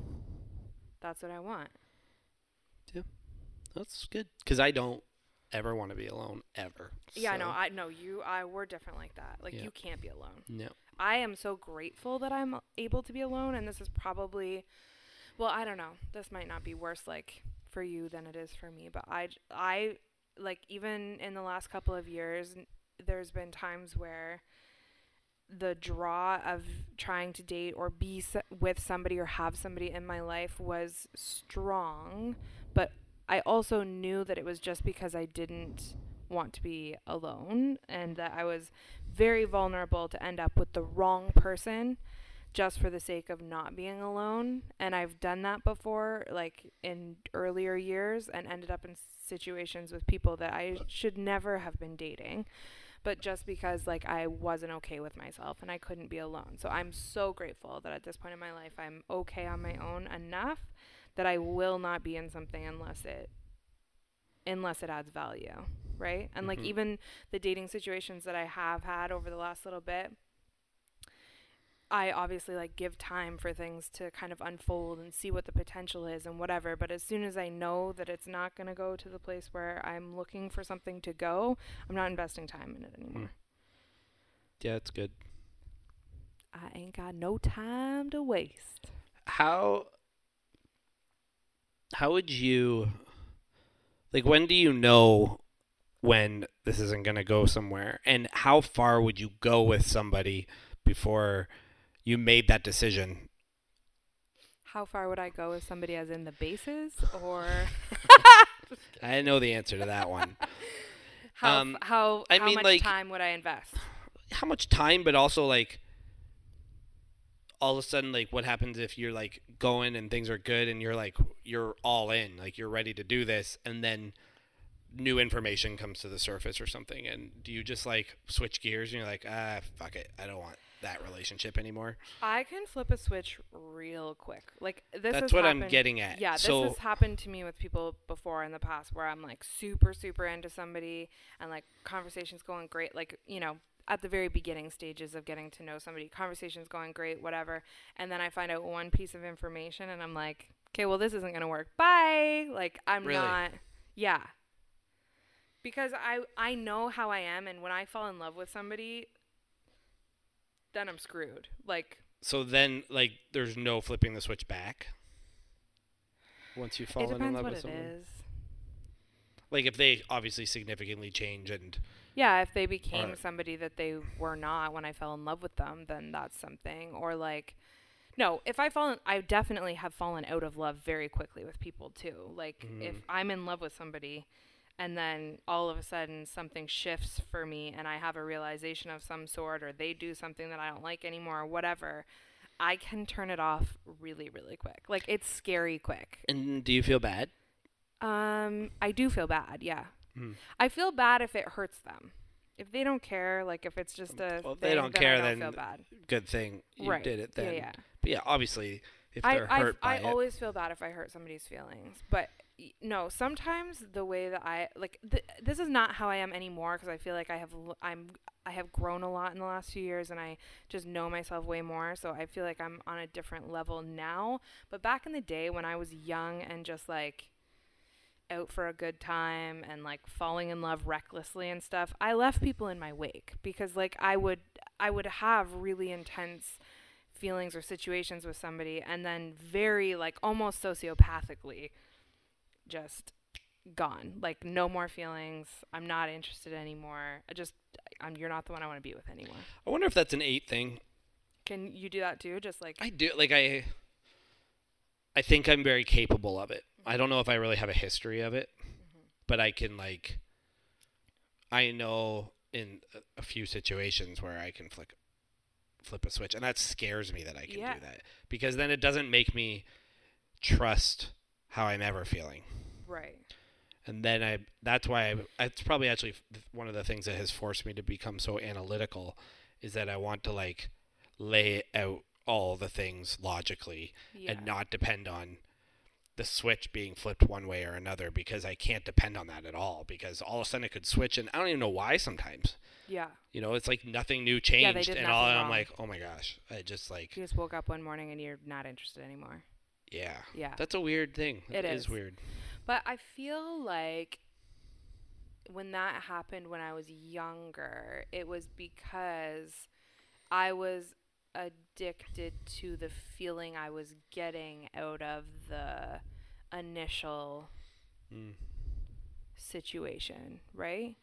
that's what I want. Yeah, that's good because I don't ever want to be alone ever. Yeah, no, So, I no, you, I, we're different like that. Like, Yeah. you can't be alone. no. I am so grateful that I'm able to be alone, and this is probably, well, I don't know. This might not be worse like for you than it is for me, but I I like even in the last couple of years, there's been times where the draw of trying to date or be with somebody or have somebody in my life was strong, but I also knew that it was just because I didn't want to be alone and that I was very vulnerable to end up with the wrong person just for the sake of not being alone. And I've done that before, like in earlier years, and ended up in situations with people that I should never have been dating. But just because like I wasn't okay with myself and I couldn't be alone. So I'm so grateful that at this point in my life I'm okay on my own enough that I will not be in something unless it unless it adds value, right? And like Mhm. even the dating situations that I have had over the last little bit, I obviously like give time for things to kind of unfold and see what the potential is and whatever. But as soon as I know that it's not going to go to the place where I'm looking for something to go, I'm not investing time in it anymore. Yeah, it's good. I ain't got no time to waste. how how would you like when do you know when this isn't going to go somewhere and how far would you go with somebody before you made that decision How far would I go with somebody as in the bases or I know the answer to that one. how Um, how I how mean, much like- time would I invest? How much time, but also like all of a sudden, like what happens if you're like going and things are good and you're like you're all in, like you're ready to do this, and then new information comes to the surface or something, and do you just like switch gears and you're like, ah, fuck it, I don't want that relationship anymore? I can flip a switch real quick. Like this That's what I'm getting at. Yeah, this so has happened to me with people before in the past where I'm like super super into somebody and like conversations going great like, you know, at the very beginning stages of getting to know somebody, conversations going great, whatever, and then I find out one piece of information and I'm like, "Okay, well this isn't going to work. Bye." Like I'm Really? not Yeah. Because I I know how I am and when I fall in love with somebody then I'm screwed. Like so then like there's no flipping the switch back. Once you've fallen in love with it someone, is. like if they obviously significantly change and Yeah, if they became Or- somebody that they were not when I fell in love with them, then that's something. Or like, no, if I fall, in, I definitely have fallen out of love very quickly with people too. Like if Mhm. I'm in love with somebody, and then all of a sudden something shifts for me, and I have a realization of some sort, or they do something that I don't like anymore, or whatever. I can turn it off really, really quick. Like it's scary quick. and do you feel bad? Um, I do feel bad. Yeah, Hmm. I feel bad if it hurts them. If they don't care, like if it's just a Well, if they don't care, I don't then. Good thing you right. did it then. Yeah, yeah. But yeah, obviously if I they're I, hurt by I it, always feel bad if I hurt somebody's feelings, but no, sometimes the way that I like th- this is not how I am anymore because I feel like I have l- I'm I have grown a lot in the last few years and I just know myself way more, so I feel like I'm on a different level now. But back in the day when I was young and just like out for a good time and like falling in love recklessly and stuff, I left people in my wake because like I would I would have really intense feelings or situations with somebody and then very like almost sociopathically just gone. Like no more feelings. I'm not interested anymore. I just I'm you're not the one I want to be with anymore. I wonder if that's an eight thing. Can you do that too? Just like I do like I I think I'm very capable of it. I don't know if I really have a history of it, mm-hmm. but I can like I know in a, a few situations where I can flick flip a switch and that scares me that I can Yeah. do that because then it doesn't make me trust how I'm ever feeling. right. and then I that's why I it's probably actually one of the things that has forced me to become so analytical is that I want to like lay out all the things logically Yeah. and not depend on the switch being flipped one way or another because I can't depend on that at all because all of a sudden it could switch and I don't even know why sometimes yeah. you know it's like nothing new changed did and all and I'm like oh my gosh I just like You just woke up one morning and you're not interested anymore. yeah Yeah. that's a weird thing It is is. weird But I feel like when that happened when I was younger, it was because I was addicted to the feeling I was getting out of the initial mm. situation, right?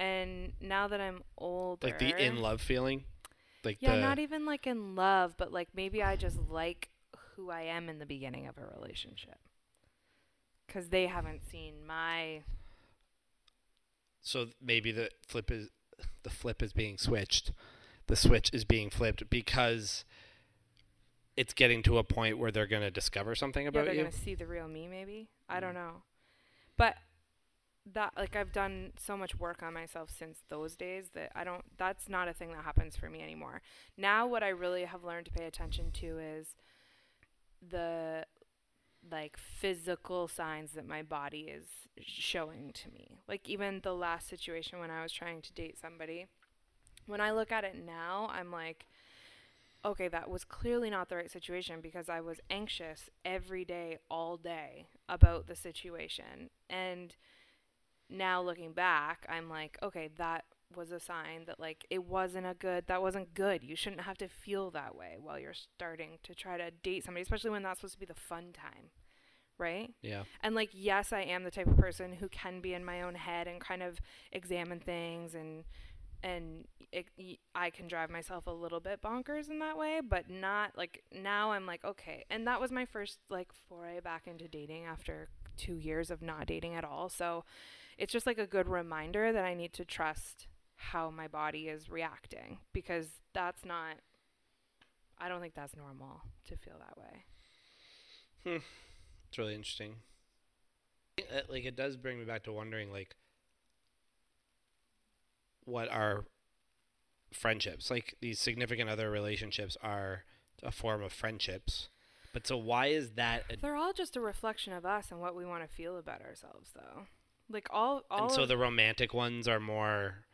And now that I'm older, like the in love feeling like yeah, the not even like in love, but like maybe I just like who I am in the beginning of a relationship. Cuz they haven't seen my so maybe the flip is the flip is being switched the switch is being flipped because it's getting to a point where they're going to discover something yeah, about they're you going to see the real me maybe. I Mm. don't know. But that like I've done so much work on myself since those days that I don't that's not a thing that happens for me anymore. Now what I really have learned to pay attention to is the like physical signs that my body is showing to me. Like even the last situation when I was trying to date somebody, when I look at it now, I'm like okay, that was clearly not the right situation because I was anxious every day, all day about the situation. And now looking back, I'm like, okay, that was a sign that like it wasn't a good that wasn't good. You shouldn't have to feel that way while you're starting to try to date somebody, especially when that's supposed to be the fun time. Right? yeah And like yes, I am the type of person who can be in my own head and kind of examine things and and it, I can drive myself a little bit bonkers in that way, but not like now I'm like, okay. And that was my first like foray back into dating after two years of not dating at all. So it's just like a good reminder that I need to trust how my body is reacting because that's not, I don't think that's normal to feel that way. Hmm. It's really interesting. Uh, Like it does bring me back to wondering like what are friendships? Like these significant other relationships are a form of friendships. But so why is that a, They're all just a reflection of us and what we want to feel about ourselves, though. Like all, all. and so the romantic ones are more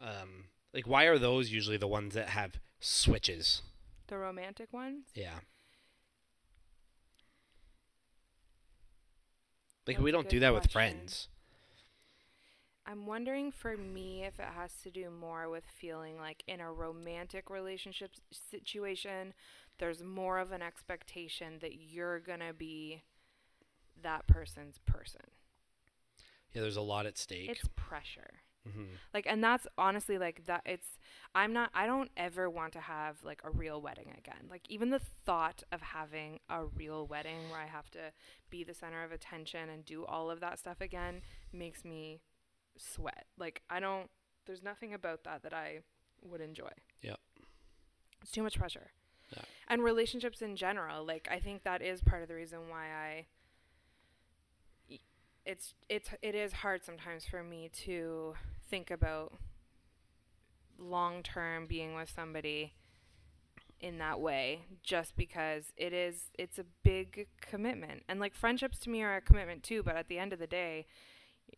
um like why are those usually the ones that have switches? the romantic ones. Yeah. Like That's we don't do that with friends. I'm wondering for me if it has to do more with feeling like in a romantic relationship situation, there's more of an expectation that you're gonna be that person's person. Yeah, there's a lot at stake. It's pressure. hmm like and that's honestly like that it's i'm not i don't ever want to have like a real wedding again like even the thought of having a real wedding where i have to be the center of attention and do all of that stuff again makes me sweat like i don't there's nothing about that that i would enjoy Yep. it's too much pressure Yeah. and relationships in general like i think that is part of the reason why i it's it's it is hard sometimes for me to think about long term being with somebody in that way just because it is it's a big commitment and like friendships to me are a commitment too but at the end of the day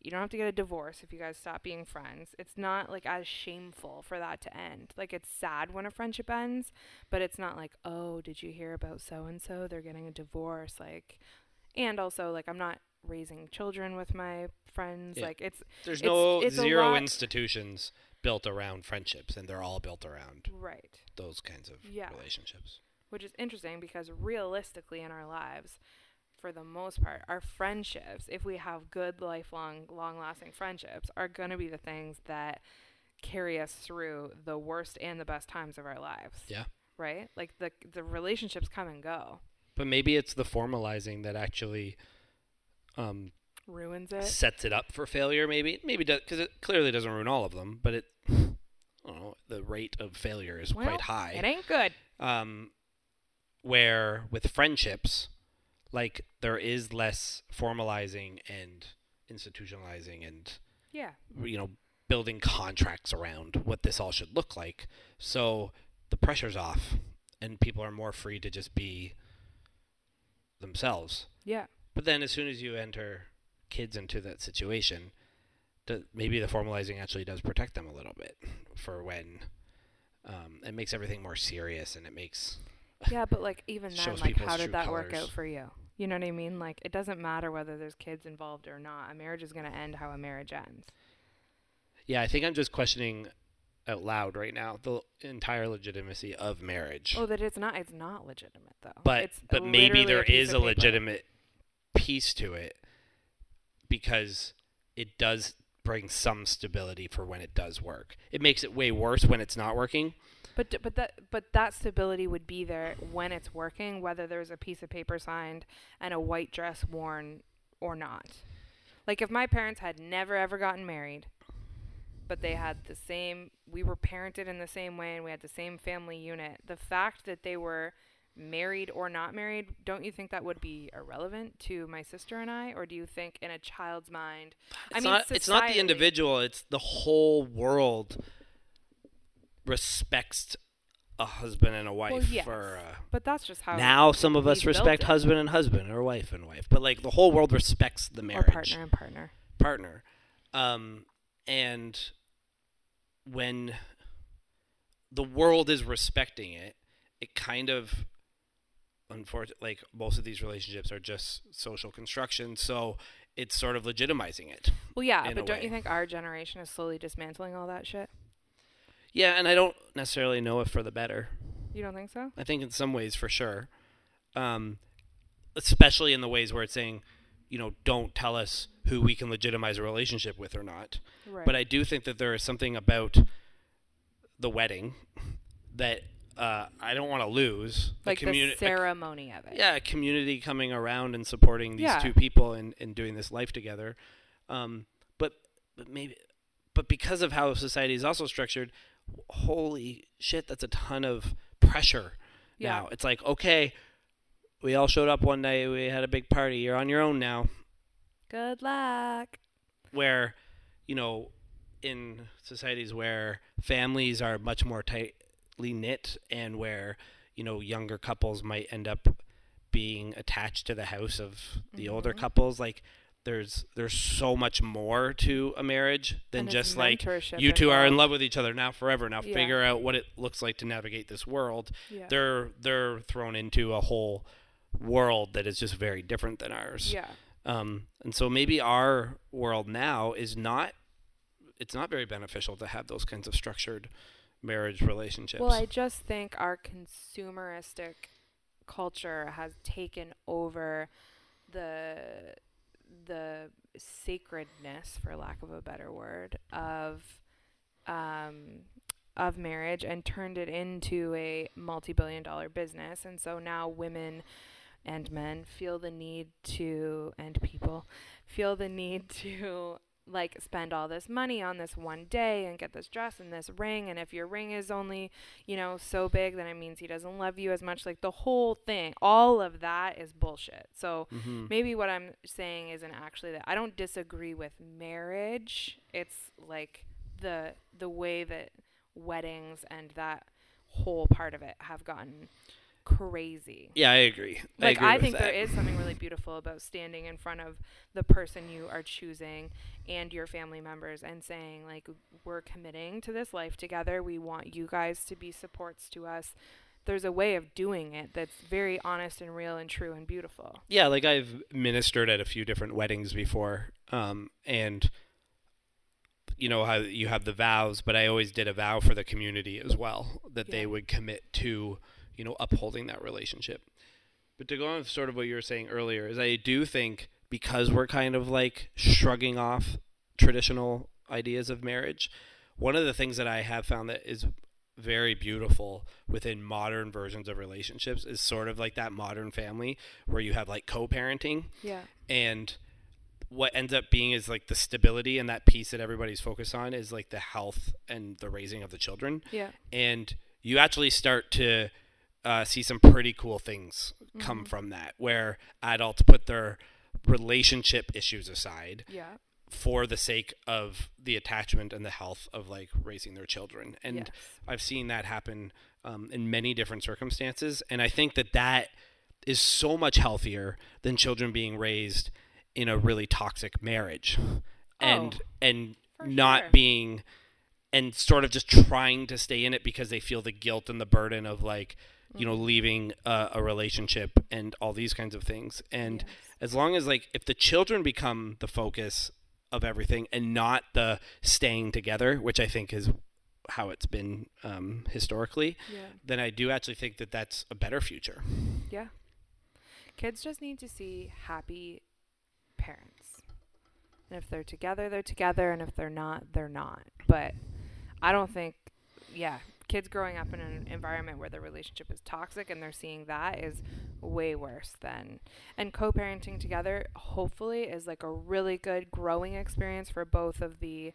you don't have to get a divorce if you guys stop being friends it's not like as shameful for that to end like it's sad when a friendship ends but it's not like oh did you hear about so and so they're getting a divorce like and also like i'm not raising children with my friends Yeah. like it's There's It's- no it's zero institutions built around friendships, and they're all built around right those kinds of Yeah. relationships. which is interesting because realistically in our lives for the most part our friendships if we have good lifelong long lasting friendships are going to be the things that carry us through the worst and the best times of our lives Yeah. right like the the relationships come and go But maybe it's the formalizing that actually um, ruins it sets it up for failure. Maybe, maybe because it clearly doesn't ruin all of them, but it. I don't know. The rate of failure is Well, quite high. it ain't good um, where with friendships, like there is less formalizing and institutionalizing and yeah you know building contracts around what this all should look like. So the pressure's off, and people are more free to just be themselves. yeah But then, as soon as you enter kids into that situation, maybe the formalizing actually does protect them a little bit for when um, it makes everything more serious and it makes yeah but like even then Shows like how did that work out for you you know what i mean like it doesn't matter whether there's kids involved or not a marriage is going to end how a marriage ends Yeah, I think I'm just questioning out loud right now the entire legitimacy of marriage. Oh, that it's not. It's not legitimate though. but it's but maybe there piece is a paper. legitimate piece to it because it does bring some stability for when it does work. It makes it way worse when it's not working. But but that but that stability would be there when it's working, whether there's a piece of paper signed and a white dress worn or not. Like if my parents had never ever gotten married, but they had the same, we were parented in the same way and we had the same family unit. The fact that they were married or not married, don't you think that would be irrelevant to my sister and I, or do you think in a child's mind? It's I mean, not it's not the individual, it's the whole world respects a husband and a wife Well, yes. for uh, But that's just how now some of us respect husband and husband or wife and wife but like the whole world respects the or marriage partner and partner. partner. Um, and when the world is respecting it, it kind of, unfortunately, like most of these relationships are just social construction. So it's sort of legitimizing it. Well, yeah, but don't you think our generation is slowly dismantling all that shit? Yeah, and I don't necessarily know if for the better. You don't think so? I think in some ways for sure. Um, especially in the ways where it's saying, you know, don't tell us who we can legitimize a relationship with or not. Right. But I do think that there is something about the wedding that uh, I don't want to lose. Like the communi- a- ceremony of it. yeah, a community coming around and supporting these Yeah. two people and, and doing this life together. Um, but but maybe but because of how society is also structured, holy shit, that's a ton of pressure Yeah. now. It's like, okay, we all showed up one night, we had a big party, you're on your own now. Good luck. Where, you know, in societies where families are much more tightly knit and where, you know, younger couples might end up being attached to the house of the older Mhm. couples, like there's there's so much more to a marriage than And just like you two are in love with each other now forever. Now Yeah. figure out what it looks like to navigate this world. Yeah. They're they're thrown into a whole world that is just very different than ours. yeah. Um, and so maybe our world now is not it's not very beneficial to have those kinds of structured marriage relationships. Well, I just think our consumeristic culture has taken over the the sacredness, for lack of a better word, of um, of marriage and turned it into a multi-billion dollar business. And so now women and men feel the need to and people feel the need to like spend all this money on this one day and get this dress and this ring and if your ring is only you know so big then it means he doesn't love you as much. Like the whole thing all of that is bullshit. So Mhm. maybe what i'm saying isn't actually that i don't disagree with marriage. It's like the the way that weddings and that whole part of it have gotten crazy Yeah, I agree. I, like agree I, think that. there is something really beautiful about standing in front of the person you are choosing and your family members and saying like we're committing to this life together. We want you guys to be supports to us. There's a way of doing it that's very honest and real and true and beautiful. Yeah, like I've ministered at a few different weddings before, um, and you know how you have the vows, but I always did a vow for the community as well that they would commit to, you know, upholding that relationship. But to go on with sort of what you were saying earlier is I do think because we're kind of like shrugging off traditional ideas of marriage, one of the things that I have found that is very beautiful within modern versions of relationships is sort of like that modern family where you have like co-parenting Yeah. and what ends up being is like the stability and that piece that everybody's focused on is like the health and the raising of the children Yeah. and you actually start to uh, see some pretty cool things come Mhm. from that where adults put their relationship issues aside Yeah. for the sake of the attachment and the health of like raising their children and yes. I've seen that happen um, in many different circumstances, and I think that that is so much healthier than children being raised in a really toxic marriage, and Oh, and not sure. being and sort of just trying to stay in it because they feel the guilt and the burden of like you know Mhm. leaving a, a relationship and all these kinds of things and Yes. as long as like if the children become the focus of everything and not the staying together which i think is how it's been um, historically Yeah. then i do actually think that that's a better future Yeah. Kids just need to see happy parents. And if they're together, they're together, and if they're not, they're not. But I don't think, yeah, kids growing up in an environment where the relationship is toxic and they're seeing that is way worse than. And co parenting together, hopefully, is like a really good growing experience for both of the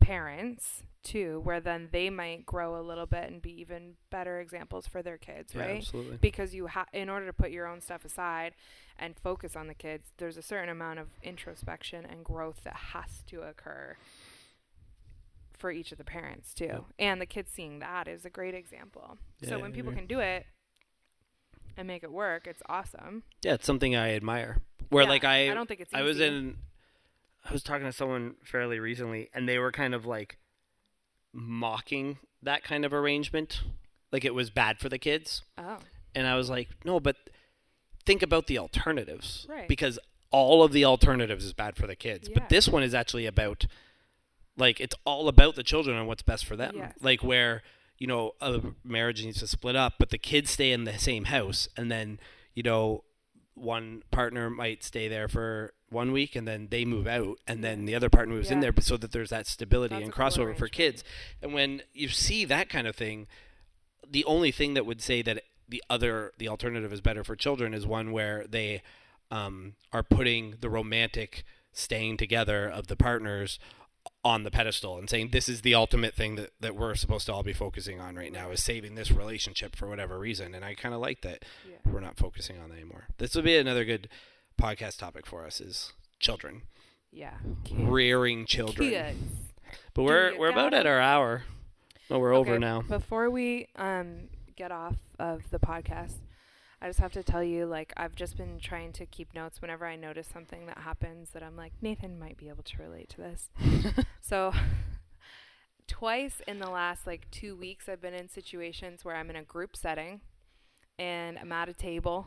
parents too where then they might grow a little bit and be even better examples for their kids right absolutely because you have in order to put your own stuff aside and focus on the kids there's a certain amount of introspection and growth that has to occur for each of the parents too Yep. and the kids seeing that is a great example so when people agree. can do it and make it work it's awesome yeah it's something i admire where Yeah, like i i don't think it's I was in I was talking to someone fairly recently and they were kind of like mocking that kind of arrangement. Like it was bad for the kids. oh And I was like, "No, but think about the alternatives." Right. Because all of the alternatives is bad for the kids. Yeah. But this one is actually about like it's all about the children and what's best for them. Yes. Like where, you know, a marriage needs to split up, but the kids stay in the same house and then, you know, one partner might stay there for one week and then they move out and then the other partner moves in there so that there's that stability That's and a cool crossover for kids and when you see that kind of thing the only thing that would say that the other the alternative is better for children is one where they um, are putting the romantic staying together of the partners on the pedestal and saying this is the ultimate thing that, that we're supposed to all be focusing on right now is saving this relationship for whatever reason and i kind of like that Yeah. we're not focusing on that anymore this would be another good podcast topic for us is children Yeah. rearing children Kids. but we're we're about at our hour well we're over now Before we um get off of the podcast, I just have to tell you, like, I've just been trying to keep notes whenever I notice something that happens that I'm like, Nathan might be able to relate to this. so, twice in the last like two weeks, I've been in situations where I'm in a group setting and I'm at a table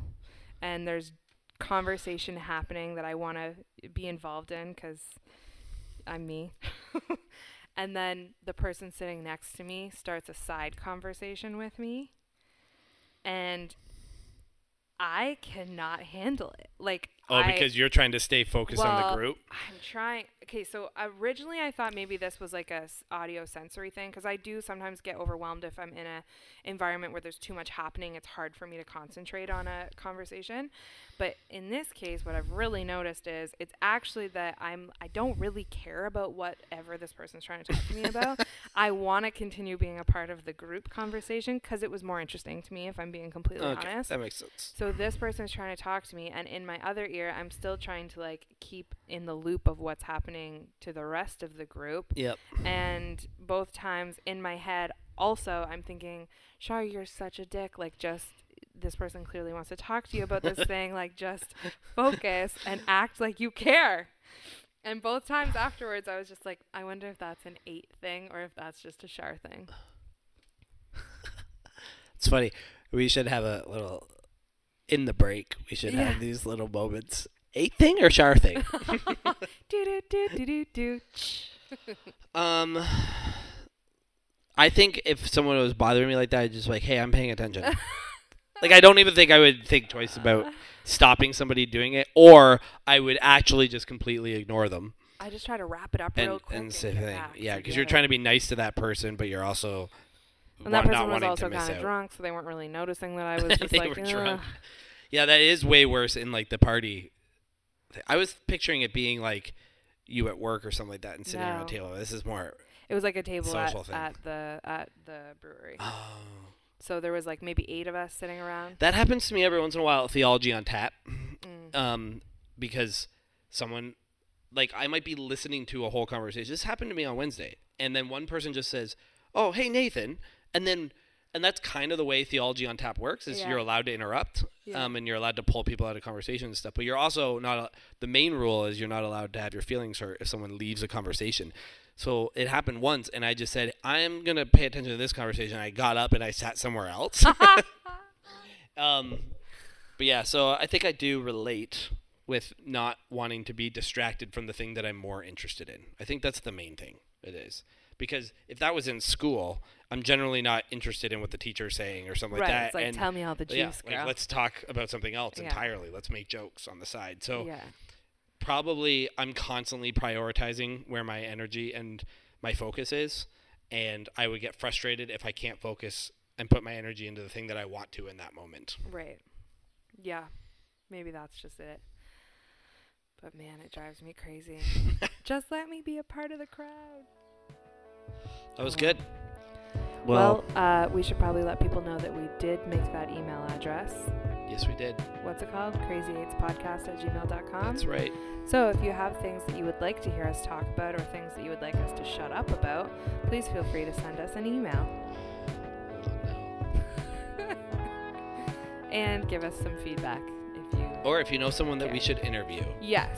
and there's conversation happening that I want to be involved in because I'm me. and then the person sitting next to me starts a side conversation with me and I cannot handle it. Like oh I, because you're trying to stay focused on the group I'm trying. Okay, so originally I thought maybe this was like a s- audio sensory thing because I do sometimes get overwhelmed if I'm in a environment where there's too much happening. It's hard for me to concentrate on a conversation. But in this case, what I've really noticed is it's actually that I'm I don't really care about whatever this person's trying to talk to me about. I want to continue being a part of the group conversation because it was more interesting to me if I'm being completely okay honest. that makes sense So this person's trying to talk to me, and in my other ear, I'm still trying to like keep in the loop of what's happening to the rest of the group. yep And both times in my head, also, I'm thinking, Shar, you're such a dick. Like, just this person clearly wants to talk to you about this thing. Like, just focus and act like you care. And both times afterwards, I was just like, I wonder if that's an eight thing or if that's just a Shar thing. It's funny. We should have a little in the break. We should Yeah. have these little moments. Eight thing or Shar thing? do do do do do do. um, I think if someone was bothering me like that, I'd just be like, "Hey, I'm paying attention." like I don't even think I would think twice about stopping somebody doing it, or I would actually just completely ignore them I just try to wrap it up and real quick and and say, get thing. back yeah, because you're trying to be nice to that person, but you're also And that person was also kind of drunk, so they weren't really noticing that I was just They like, were drunk. Yeah, that is way worse in like the party. I was picturing it being like you at work or something like that and sitting around a table. This is more. It was like a table at, at the at the brewery. Oh. So there was like maybe eight of us sitting around. That happens to me every once in a while at Theology on Tap. Mm. Um, because someone, like, I might be listening to a whole conversation. This happened to me on Wednesday. And then one person just says, Oh, hey, Nathan. And then, and that's kind of the way Theology on Tap works is Yeah. you're allowed to interrupt Yeah. um, and you're allowed to pull people out of conversation and stuff. But you're also not, a, the main rule is you're not allowed to have your feelings hurt if someone leaves a conversation. So it happened once, and I just said, I'm going to pay attention to this conversation. I got up and I sat somewhere else. um, but yeah, so I think I do relate with not wanting to be distracted from the thing that I'm more interested in. I think that's the main thing. It is. Because if that was in school, I'm generally not interested in what the teacher's saying or something right. like that. it's like and tell me all the juice, yeah, girl. like let's talk about something else Yeah. entirely. Let's make jokes on the side. So yeah. probably I'm constantly prioritizing where my energy and my focus is, and I would get frustrated if I can't focus and put my energy into the thing that I want to in that moment. Right. Yeah. Maybe that's just it. But man, it drives me crazy. just let me be a part of the crowd. That was good. Well, uh, we should probably let people know that we did make that email address. yes, we did. What's it called? Crazy8podcast at gmail.com. That's right. So if you have things that you would like to hear us talk about or things that you would like us to shut up about, please feel free to send us an email and give us some feedback if you. Or if you know someone that we should interview, Yes,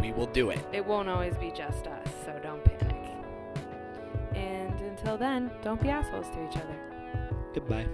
we will do it. it won't always be just us, so don't panic. Until then, don't be assholes to each other. Goodbye.